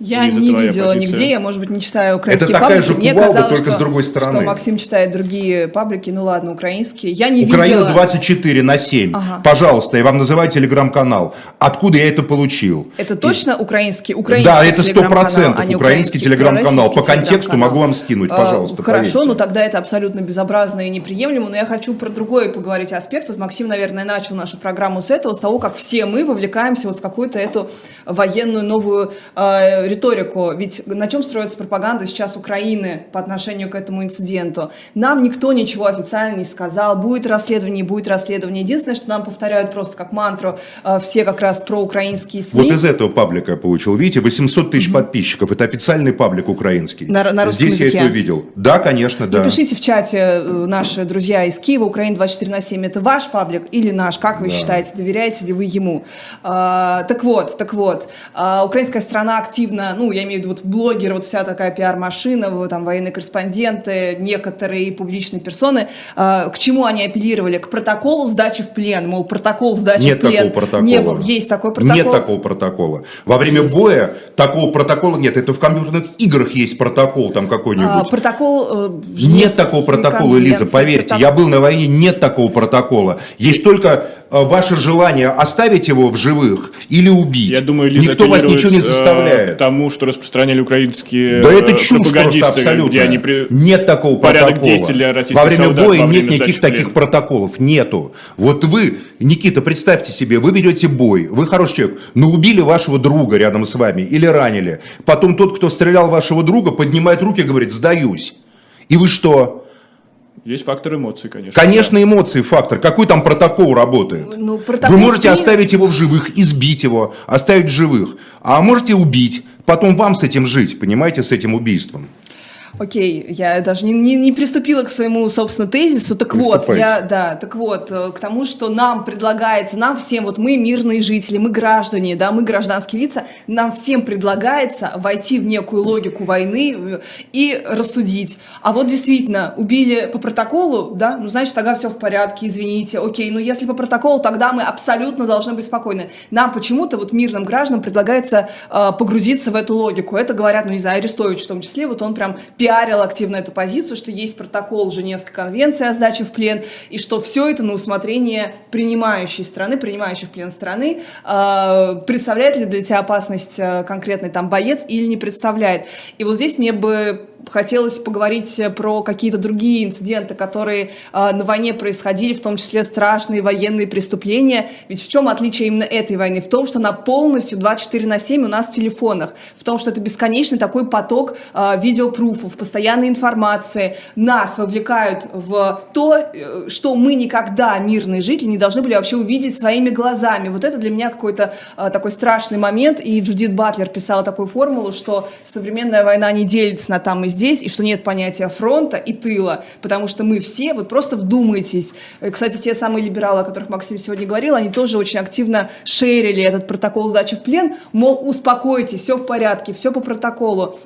Я Лиза, не видела позиция? нигде, я, может быть, не читаю украинские Это такая паблики. же Мне казалось, только что, с другой стороны. что Максим читает другие паблики, ну ладно, украинские. Я не Украина видела. 24 на 7. Ага. Пожалуйста, я вам называю телеграм-канал. Откуда я это получил? Это точно украинский, украинский Да, это сто телеграм-канал, процентов а не украинский телеграм-канал. По контексту телеграм-канал. могу вам скинуть, А, пожалуйста, Хорошо, поверьте. ну тогда это абсолютно безобразно и неприемлемо, но я хочу про другой поговорить аспект. Вот Максим, наверное, начал нашу программу с этого, с того, как все мы вовлекаемся вот в какую-то эту военную новую э, риторику. Ведь на чем строится пропаганда сейчас Украины по отношению к этому инциденту? Нам никто ничего официально не сказал, будет расследование, будет расследование. Единственное, что нам повторяют просто как мантру э, все как раз проукраинские СМИ. Вот из этого паблика я получил. Видите, 800 тысяч подписчиков. Это официальный паблик украинский. На- на русском Здесь языке. я это увидел. Да, конечно, да. Напишите в чате э, наши друзья из Киева, Украина 24 на 7, это ваш паблик или наш? Как вы Да. считаете, доверяете ли вы ему? А, так вот, так вот, а, украинская страна активно, ну, я имею в виду вот блогеры, вот вся такая пиар-машина, вот там военные корреспонденты, некоторые публичные персоны, а, к чему они апеллировали? К протоколу сдачи в плен, мол, протокол сдачи Нет в плен такого протокола. не был. Есть такой протокол? Нет такого протокола. Во время боя такого протокола нет. Это в компьютерных играх есть протокол там какой-нибудь. А, протокол... э, Нет такого протокола, Лиза, поверьте. протокол- Я был на войне, нет такого протокола. Есть только э, ваше желание оставить его в живых или убить. Я думаю, Лиза Никто вас ничего не э, заставляет. к тому, что распространяли украинские Да э, это чушь просто абсолютно. где они при- Нет такого порядок протокола. для Во время солдат боя во нет время никаких сдачи в плен. таких протоколов. Нету. Вот вы, Никита, представьте себе, вы ведете бой, вы хороший человек, но убили вашего друга рядом с вами или ранили. Потом тот, кто стрелял вашего друга, поднимает руки и говорит, сдаюсь. И вы что? Есть фактор эмоций, конечно. Конечно, эмоции фактор. Какой там протокол работает? Ну, протокол Вы можете оставить его в живых, избить его, оставить в живых. А можете убить. Потом вам с этим жить, понимаете, с этим убийством. Окей, я даже не, не, не приступила к своему, собственно, тезису. Так вот, я, да, так вот, э, к тому, что нам предлагается, нам всем, вот мы мирные жители, мы граждане, да, мы гражданские лица, нам всем предлагается войти в некую логику войны э, и рассудить. А вот действительно, убили по протоколу, да, ну, значит, тогда все в порядке, извините, окей, но если по протоколу, тогда мы абсолютно должны быть спокойны. Нам почему-то, вот мирным гражданам, предлагается э, погрузиться в эту логику. Это говорят, ну, не знаю, Арестович в том числе, вот он прям пиарил активно эту позицию, что есть протокол Женевской конвенции о сдаче в плен, и что все это на усмотрение принимающей страны, принимающей в плен страны, э, представляет ли для тебя опасность э, конкретный там боец или не представляет. И вот здесь мне бы хотелось поговорить про какие-то другие инциденты, которые э, на войне происходили, в том числе страшные военные преступления. Ведь в чем отличие именно этой войны? В том, что она полностью 24 на 7 у нас в телефонах. В том, что это бесконечный такой поток э, видеопруфов, постоянной информации. Нас вовлекают в то, э, что мы никогда, мирные жители, не должны были вообще увидеть своими глазами. Вот это для меня какой-то э, такой страшный момент. И Джудит Батлер писала такую формулу, что современная война не делится на там и здесь, и что нет понятия фронта и тыла, потому что мы все, вот просто вдумайтесь. Э, Кстати, те самые либералы, о которых Максим сегодня говорил, они тоже очень активно шерили этот протокол сдачи в плен, мол, успокойтесь, все в порядке, все по протоколу.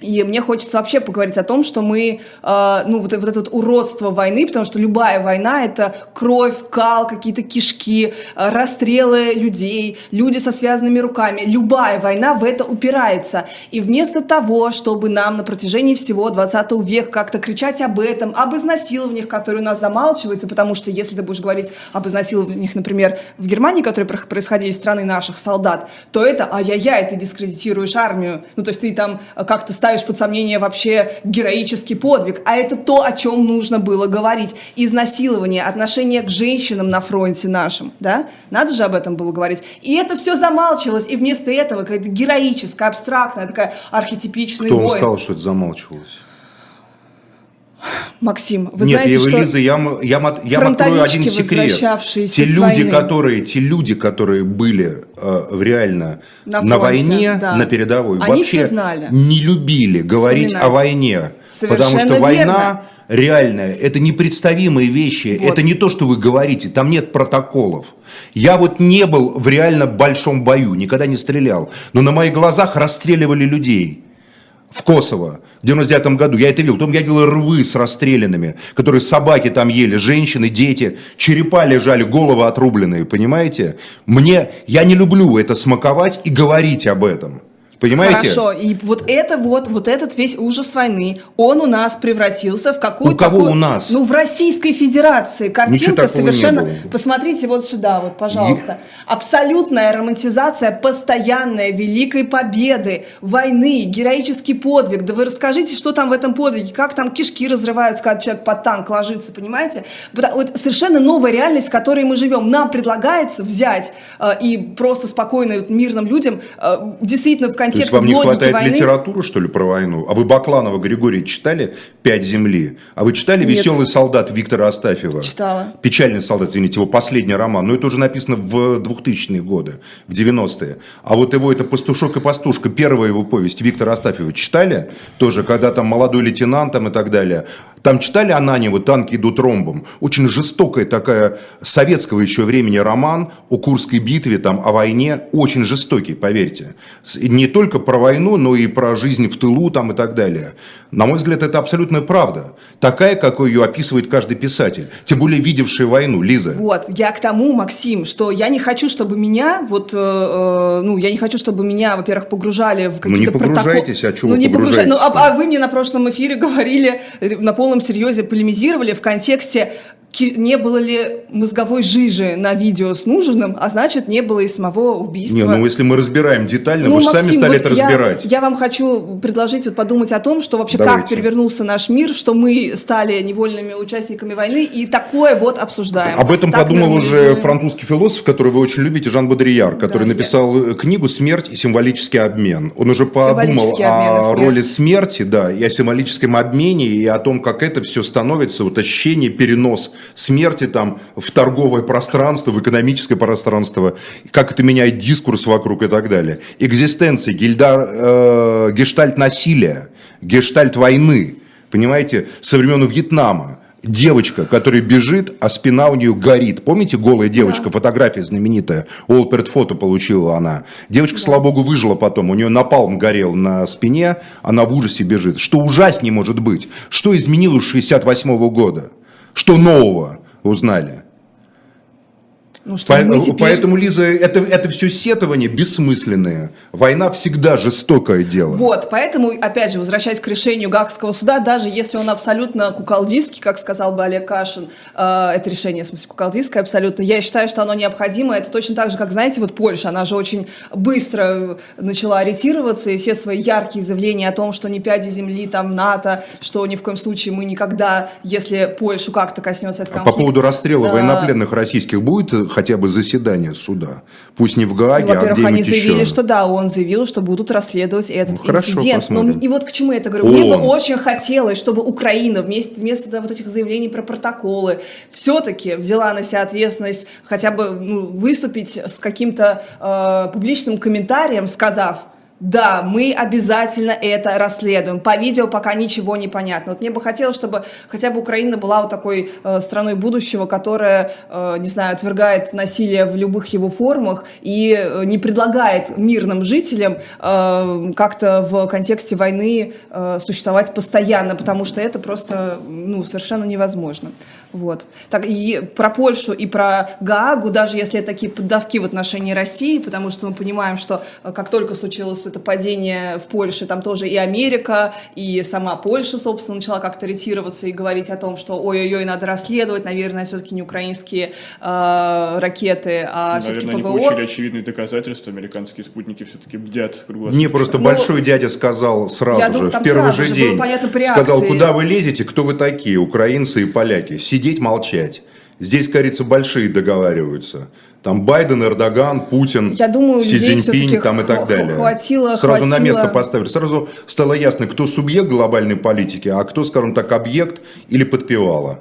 И мне хочется вообще поговорить о том, что мы, э, ну, вот, вот это вот уродство войны, потому что любая война – это кровь, кал, какие-то кишки, э, расстрелы людей, люди со связанными руками. Любая война в это упирается. И вместо того, чтобы нам на протяжении всего 20 века как-то кричать об этом, об изнасилованиях, которые у нас замалчиваются, потому что если ты будешь говорить об изнасилованиях, например, в Германии, которые про- происходили страны наших солдат, то это ай-яй-яй, ты дискредитируешь армию. Ну, то есть ты там э, как-то ставишь под сомнение вообще героический подвиг. А это то, о чем нужно было говорить. Изнасилование, отношение к женщинам на фронте нашем, да? Надо же об этом было говорить. И это все замалчивалось, и вместо этого какая-то героическая, абстрактная, такая архетипичный Кто воин. сказал, что это замалчивалось? Максим, вы Нет, знаете, что... Лиза, я, я, я открою один секрет. Те люди, войны. которые, те люди, которые были э, реально На на, фронте, войне, да. на передовой, Они вообще знали. не любили говорить о войне. потому Совершенно что война верно. реальная, это непредставимые вещи, Вот. это не то, что вы говорите, там нет протоколов. Я вот не был в реально большом бою, никогда не стрелял, но на моих глазах расстреливали людей в Косово в 99 году. Я это видел. Потом я видел рвы с расстрелянными, которые собаки там ели, женщины, дети, черепа лежали, головы отрубленные, понимаете? Мне, я не люблю это смаковать и говорить об этом. Понимаете? Хорошо, и вот это вот, вот этот весь ужас войны, он у нас превратился в какую-то... У кого такую- у нас? Ну, в Российской Федерации. Картинка совершенно... Посмотрите вот сюда, вот, пожалуйста. Абсолютная романтизация постоянная Великой Победы, войны, героический подвиг. Да вы расскажите, что там в этом подвиге, как там кишки разрываются, когда человек под танк ложится, понимаете? Вот вот совершенно новая реальность, в которой мы живем. Нам предлагается взять э, и просто спокойно вот мирным людям э, действительно в То контексте есть вам не хватает войны... литературы, что ли, про войну? А вы Бакланова Григория читали «Пять земли»? А вы читали Нет. «Веселый солдат» Виктора Астафьева? Читала. «Печальный солдат», извините, его последний роман. Но это уже написано в 2000-е годы, в 90-е. А вот его это «Пастушок и пастушка», первая его повесть Виктора Астафьева читали? Тоже, когда там молодой лейтенант там и так далее. Там читали Ананьева «Танки идут ромбом». Очень жестокая такая советского еще времени роман о Курской битве, там, о войне. Очень жестокий, поверьте. Не только про войну, но и про жизнь в тылу там, и так далее. На мой взгляд, это абсолютная правда. Такая, какой ее описывает каждый писатель. Тем более, видевший войну. Лиза. Вот, я к тому, Максим, что я не хочу, чтобы меня, вот, э, э, ну, я не хочу, чтобы меня, во-первых, погружали в Ну, не какие-то погружайтесь, а чего Ну, вы не погружайтесь. Ну, а, а вы мне на прошлом эфире говорили, р- на полном серьезе полемизировали в контексте, не было ли мозговой жижи на видео с Нужиным, а значит, не было и самого убийства. Не, ну если мы разбираем детально, Ну, вы же сами стали вот это я, разбирать. Я вам хочу предложить вот подумать о том, что вообще как Давайте. перевернулся наш мир, что мы стали невольными участниками войны и такое вот обсуждаем. Об этом Так подумал уже нормализуем. французский философ, который вы очень любите, Жан Бодрияр, который Да, я- написал э, книгу «Смерть и символический обмен». Он уже подумал о роли смерти, да, и о символическом обмене, и о том, как это все становится, вот ощущение, перенос смерти там в торговое пространство, в экономическое пространство, как это меняет дискурс вокруг и так далее. Экзистенция, гильдар, э, гештальт насилия, гештальт войны, понимаете, со времен Вьетнама. Девочка, которая бежит, а спина у нее горит. Помните, голая девочка, фотография знаменитая, Олперт фото получила она. Девочка, слава богу, выжила потом, у нее напалм горел на спине, она в ужасе бежит. Что ужаснее может быть? Что изменилось с 68 года? Что нового узнали? Ну, что По- теперь- Поэтому, Лиза, это, это все сетование бессмысленное. Война всегда жестокое дело. Вот, поэтому, опять же, возвращаясь к решению Гаагского суда, даже если он абсолютно куколдистский, как сказал бы Олег Кашин, э, это решение, в смысле, куколдистское абсолютно, я считаю, что оно необходимо. Это точно так же, как, знаете, вот Польша, она же очень быстро начала ориентироваться, и все свои яркие заявления о том, что не пяди земли, там, НАТО, что ни в коем случае мы никогда, если Польшу как-то коснется этот А по конфликт... поводу расстрела а, военнопленных российских будет хотя бы заседание суда? Пусть не в Гааге, Ну, а во-первых, где-нибудь они заявили, еще. что да, он заявил, что будут расследовать этот Ну, хорошо, инцидент. Но, посмотрим. и вот к чему я это говорю. Мне бы очень хотелось, чтобы Украина вместо, вместо вот этих заявлений про протоколы все-таки взяла на себя ответственность хотя бы ну, выступить с каким-то э, публичным комментарием, сказав, да, мы обязательно это расследуем. По видео пока ничего не понятно. Вот мне бы хотелось, чтобы хотя бы Украина была вот такой э, страной будущего, которая, э, не знаю, отвергает насилие в любых его формах и э, не предлагает мирным жителям э, как-то в контексте войны э, существовать постоянно, потому что это просто ну, совершенно невозможно. Вот. Так, и про Польшу и про Гаагу, даже если это такие поддавки в отношении России, потому что мы понимаем, что э, как только случилось это падение в Польше, там тоже и Америка, и сама Польша, собственно, начала как-то ретироваться и говорить о том, что ой-ой-ой, надо расследовать, наверное, все-таки не украинские э, ракеты, а все-таки Наверное, они ПВО. получили очевидные доказательства. Американские спутники все-таки бдят круглосуточно. Мне просто Ну, большой дядя сказал сразу я же, думаю, в первый сразу же день. было понятно по сказал, куда вы лезете, кто вы такие, украинцы и поляки. Сидеть, молчать. Здесь, кажется, большие договариваются. Там Байден, Эрдоган, Путин, Я думаю, Си Цзиньпинь там и так далее. хватило- Сразу на хватило. место поставили. Сразу стало ясно, кто субъект глобальной политики, а кто, скажем так, объект или подпевала.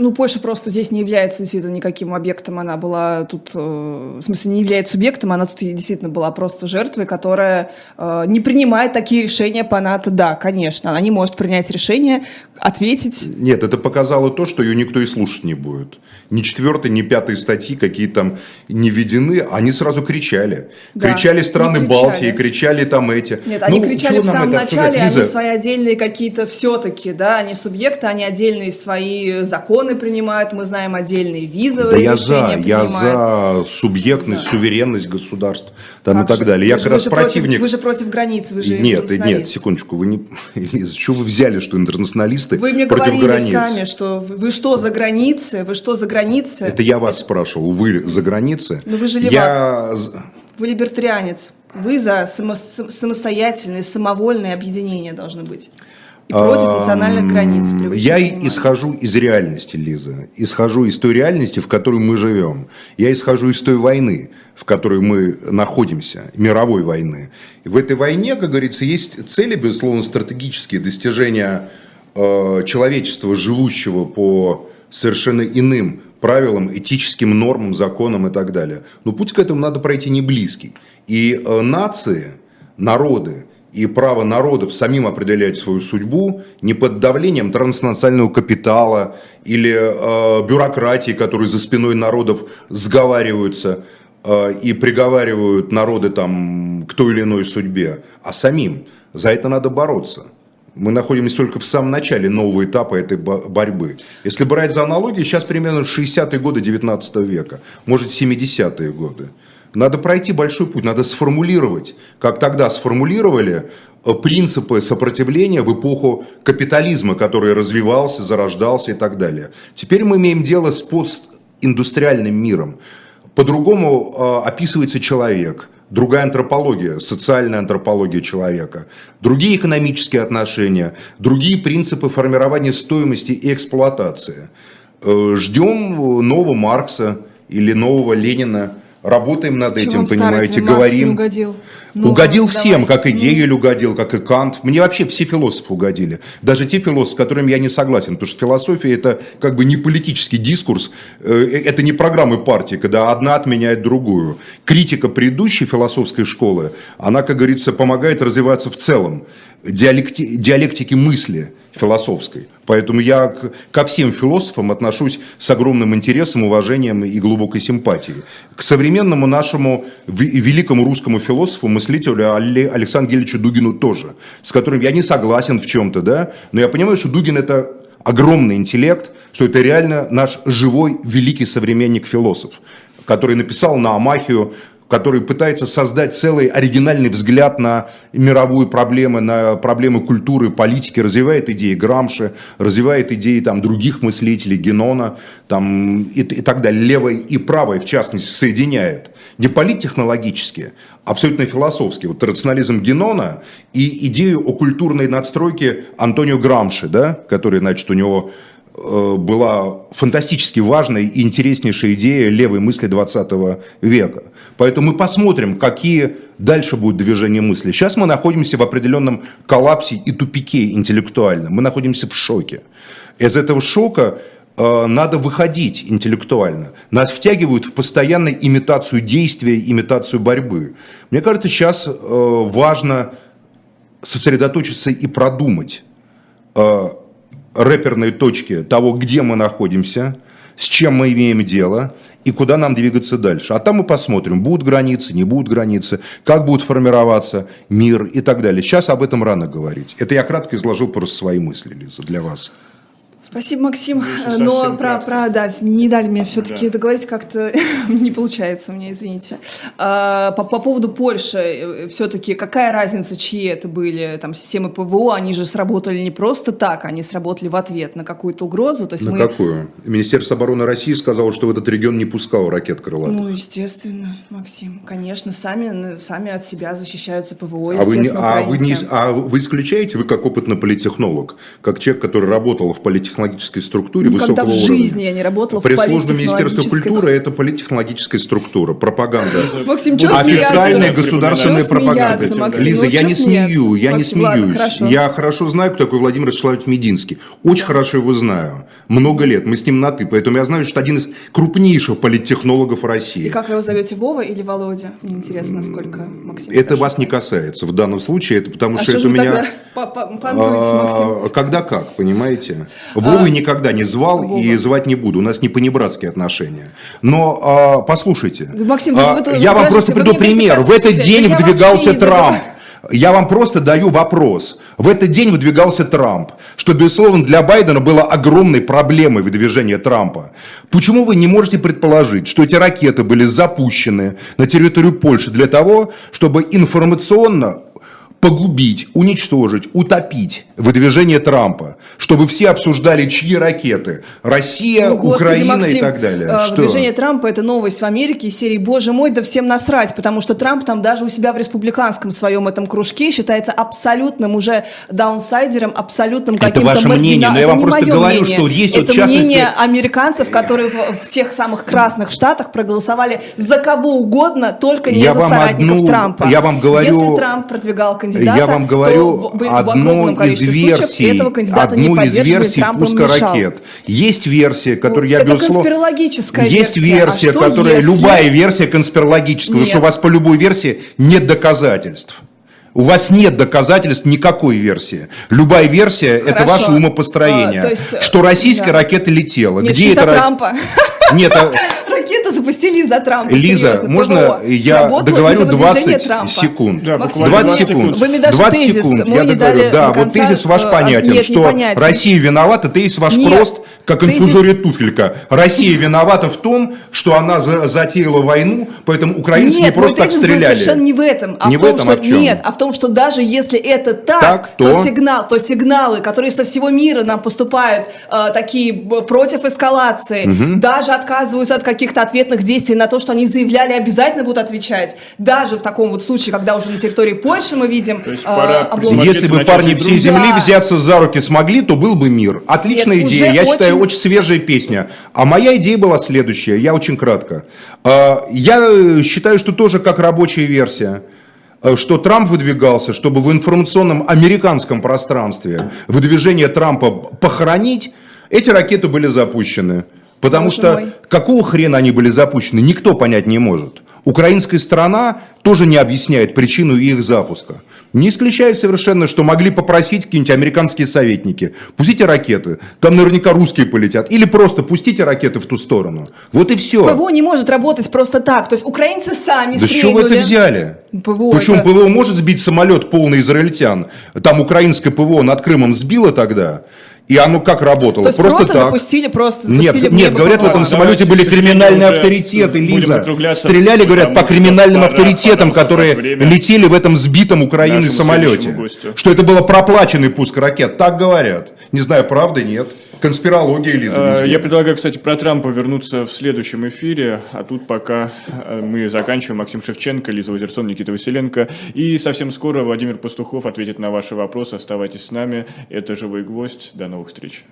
Ну, Польша просто здесь не является действительно никаким объектом, она была тут, э, в смысле, не является субъектом, она тут действительно была просто жертвой, которая э, не принимает такие решения по НАТО. Да, конечно, она не может принять решение, ответить. Нет, это показало то, что ее никто и слушать не будет. Ни четвертой, ни пятой статьи какие там не введены, они сразу кричали. Да, кричали страны они кричали. Балтии, кричали там эти. Нет, они Ну, кричали чего в самом обсуждать? начале, они Лиза, свои отдельные какие-то все-таки, да, они субъекты, они отдельные свои законы законы принимают, мы знаем отдельные визовые Да я за, я принимают. за субъектность, суверенность государств там Как и так же? далее. Я Вы как же- раз вы же против- противник. вы же против границ, вы же Нет, нет, интернационалист. секундочку, вы не... Лиза, что вы взяли, что интернационалисты Вы мне против говорили границ? сами, что вы вы что за границы, вы что за границы? Это я вас спрашивал, вы за границы? Ну, вы же Я... Вы либертарианец. Вы за само- сам- самостоятельные, самовольные объединения должны быть. И против национальных границ. Я исхожу из реальности, Лиза. Исхожу из той реальности, в которой мы живем. Я исхожу из той войны, в которой мы находимся, мировой войны. И в этой войне, как говорится, есть цели, безусловно, стратегические, достижения э, человечества, живущего по совершенно иным правилам, этическим нормам, законам и так далее. Но путь к этому надо пройти не близкий. И э, нации, народы и право народов самим определять свою судьбу не под давлением транснационального капитала или э, бюрократии, которые за спиной народов сговариваются э, и приговаривают народы там, к той или иной судьбе, а самим. За это надо бороться. Мы находимся только в самом начале нового этапа этой бо- борьбы. Если брать за аналогии, сейчас примерно 60-е годы 19 века, может 70-е годы. Надо пройти большой путь, надо сформулировать, как тогда сформулировали э, принципы сопротивления в эпоху капитализма, который развивался, зарождался и так далее. Теперь мы имеем дело с постиндустриальным миром. По-другому э, описывается человек, другая антропология, социальная антропология человека, другие экономические отношения, другие принципы формирования стоимости и эксплуатации. Э, Ждем нового Маркса или нового Ленина, работаем над Чего этим, понимаете, говорим. угодил? Ну, угодил давай. всем, как и Гегель угодил, как и Кант. Мне вообще все философы угодили. Даже те философы, с которыми я не согласен. Потому что философия это как бы не политический дискурс, э, это не программы партии, когда одна отменяет другую. Критика предыдущей философской школы, она, как говорится, помогает развиваться в целом. Диалекти, диалектики мысли философской. Поэтому я ко всем философам отношусь с огромным интересом, уважением и глубокой симпатией. К современному нашему великому русскому философу, мыслителю Але- Александру Гельевичу Дугину тоже, с которым я не согласен в чем-то, да, но я понимаю, что Дугин это огромный интеллект, что это реально наш живой великий современник философ, который написал на Амахию который пытается создать целый оригинальный взгляд на мировую проблему, на проблемы культуры, политики, развивает идеи Грамши, развивает идеи там, других мыслителей, Генона там, и, и так далее, левой и правой, в частности, соединяет. Не политтехнологические, а абсолютно философские. Вот рационализм Генона и идею о культурной надстройке Антонио Грамши, да, который, значит, у него была фантастически важная и интереснейшая идея левой мысли 20 века. Поэтому мы посмотрим, какие дальше будут движения мысли. Сейчас мы находимся в определенном коллапсе и тупике интеллектуальном. Мы находимся в шоке. Из этого шока э, надо выходить интеллектуально. Нас втягивают в постоянную имитацию действия, имитацию борьбы. Мне кажется, сейчас э, важно сосредоточиться и продумать рэперные точки того, где мы находимся, с чем мы имеем дело и куда нам двигаться дальше. А там мы посмотрим, будут границы, не будут границы, как будет формироваться мир и так далее. Сейчас об этом рано говорить. Это я кратко изложил просто свои мысли, Лиза, для вас. Спасибо, Максим. Но про, кратко. про, да, не дали мне все-таки Да. договорить, как-то не получается у меня, извините. А, по, по поводу Польши, все-таки какая разница, чьи это были там системы ПВО? Они же сработали не просто так, они сработали в ответ на какую-то угрозу. То есть На мы... какую? Министерство обороны России сказало, что в этот регион не пускало ракет крылатых. Ну, естественно, Максим, конечно, сами, сами от себя защищаются ПВО, А вы, не- а, вы не, а вы исключаете, вы как опытный политтехнолог, как человек, который работал в политтехнологической структуре Никогда высокого в уровня. жизни я не работала в Пресс-служба Министерства культуры – это политтехнологическая структура, пропаганда. Максим, чё Официальная государственная пропаганда. Лиза, Ну, я не смею, я не смеюсь. Я хорошо знаю, кто такой Владимир Вячеславович Мединский. Очень хорошо его знаю. Много лет. Мы с ним на «ты». Поэтому я знаю, что один из крупнейших политтехнологов России. И как вы его зовете, Вова или Володя? Мне интересно, сколько, Максим. Это вас не касается в данном случае, это потому А что что это у меня... А, Когда как, понимаете? Вовы никогда не звал и Вова. звать не буду. У нас не понебратские отношения. Но а, послушайте, Максим, а, вы- вы- я вам просто приду пример. В этот день выдвигался Трамп. Я вам просто даю вопрос. В этот день выдвигался Трамп, что, безусловно, для Байдена было огромной проблемой выдвижения Трампа. Почему вы не можете предположить, что эти ракеты были запущены на территорию Польши для того, чтобы информационно погубить, уничтожить, утопить выдвижение Трампа, чтобы все обсуждали, чьи ракеты, Россия, Ну, Господи, Украина Максим, и так далее. э, Что? Выдвижение Трампа – это новость в Америке из серии «Боже мой, да всем насрать», потому что Трамп там даже у себя в республиканском своем этом кружке считается абсолютным уже даунсайдером, абсолютным Это каким-то ваше маргина- мнение, но я Это вам просто говорю, мнение. что есть Это вот, частности- мнение американцев, которые в, в тех самых красных штатах проголосовали за кого угодно, только не Я за соратников одну- Трампа. я вам говорю- Если Трамп продвигал кандидата, Я вам говорю то одну из версий, этого кандидата не одну из поддерживали, версий Трамп пуска ракет. Есть версия, которую я это безусловно... конспирологическая Есть версия. версия, А которая... если- Любая версия конспирологическая, потому Нет. что у вас по любой версии нет доказательств. У вас нет доказательств никакой версии. Любая версия – это ваше умопостроение. А, есть, что российская да. ракета летела. Нет, Где из-за это ра- Трампа. Нет, а- Ракеты запустили из-за Трампа. Лиза, серьезно, можно ПВО. я Сработало договорю из-за выдвижения 20 Трампа. секунд? Да, Максим, буквально 20 20 секунд. Вы мне даже 20 тезис секунд, мой я не договорю. дали Да, вот тезис ваш э, понятен, нет, не что понятен. Россия виновата, тезис ваш Нет. прост, как инфузория туфелька. Россия виновата в том, что она за- затеяла войну, поэтому украинцы Нет, не просто так стреляли. совершенно не в этом, а Не в в том, этом, что а в чем? нет, а в том, что даже если это так, Так, то? то? сигнал, то сигналы, которые со всего мира нам поступают, э, такие против эскалации, даже отказываются от каких-то ответных действий на то, что они заявляли, обязательно будут отвечать, даже в таком вот случае, когда уже на территории Польши мы видим То есть э, пора Если бы парни всей земли Да. взяться за руки смогли, то был бы мир. Отличная Нет, идея. Я считаю, очень- очень свежая песня. А моя идея была следующая. Я очень кратко. А, Я э, считаю, что тоже как рабочая версия э, что Трамп выдвигался, чтобы в информационном американском пространстве выдвижение Трампа похоронить, эти ракеты были запущены. Потому Боже что мой. какого хрена они были запущены, никто понять не может. Украинская сторона тоже не объясняет причину их запуска. Не исключаю совершенно, что могли попросить какие-нибудь американские советники. Пустите ракеты, там наверняка русские полетят. Или просто пустите ракеты в ту сторону. Вот и все. ПВО не может работать просто так. То есть украинцы сами Да с чего вы это взяли? ПВО Причем это- ПВО может сбить самолет полный израильтян. Там украинское ПВО над Крымом сбило тогда. И оно как работало? То есть просто, так. запустили, просто Нет, запустили в нет, небо говорят, в этом Давайте, самолете к были криминальные уже авторитеты, Лиза. Стреляли, говорят, по криминальным пора- авторитетам, пора которые время летели в этом сбитом Украиной самолете. Что это было проплаченный пуск ракет. Так говорят. Не знаю, правда, нет. Конспирология, Лиза. Э. Я предлагаю, кстати, про Трампа вернуться в следующем эфире, а тут пока э, мы заканчиваем. Максим Шевченко, Лиза Лазерсон, Никита Василенко. И совсем скоро Владимир Пастухов ответит на ваши вопросы. Оставайтесь с нами. Это «Живой гвоздь». До новых встреч.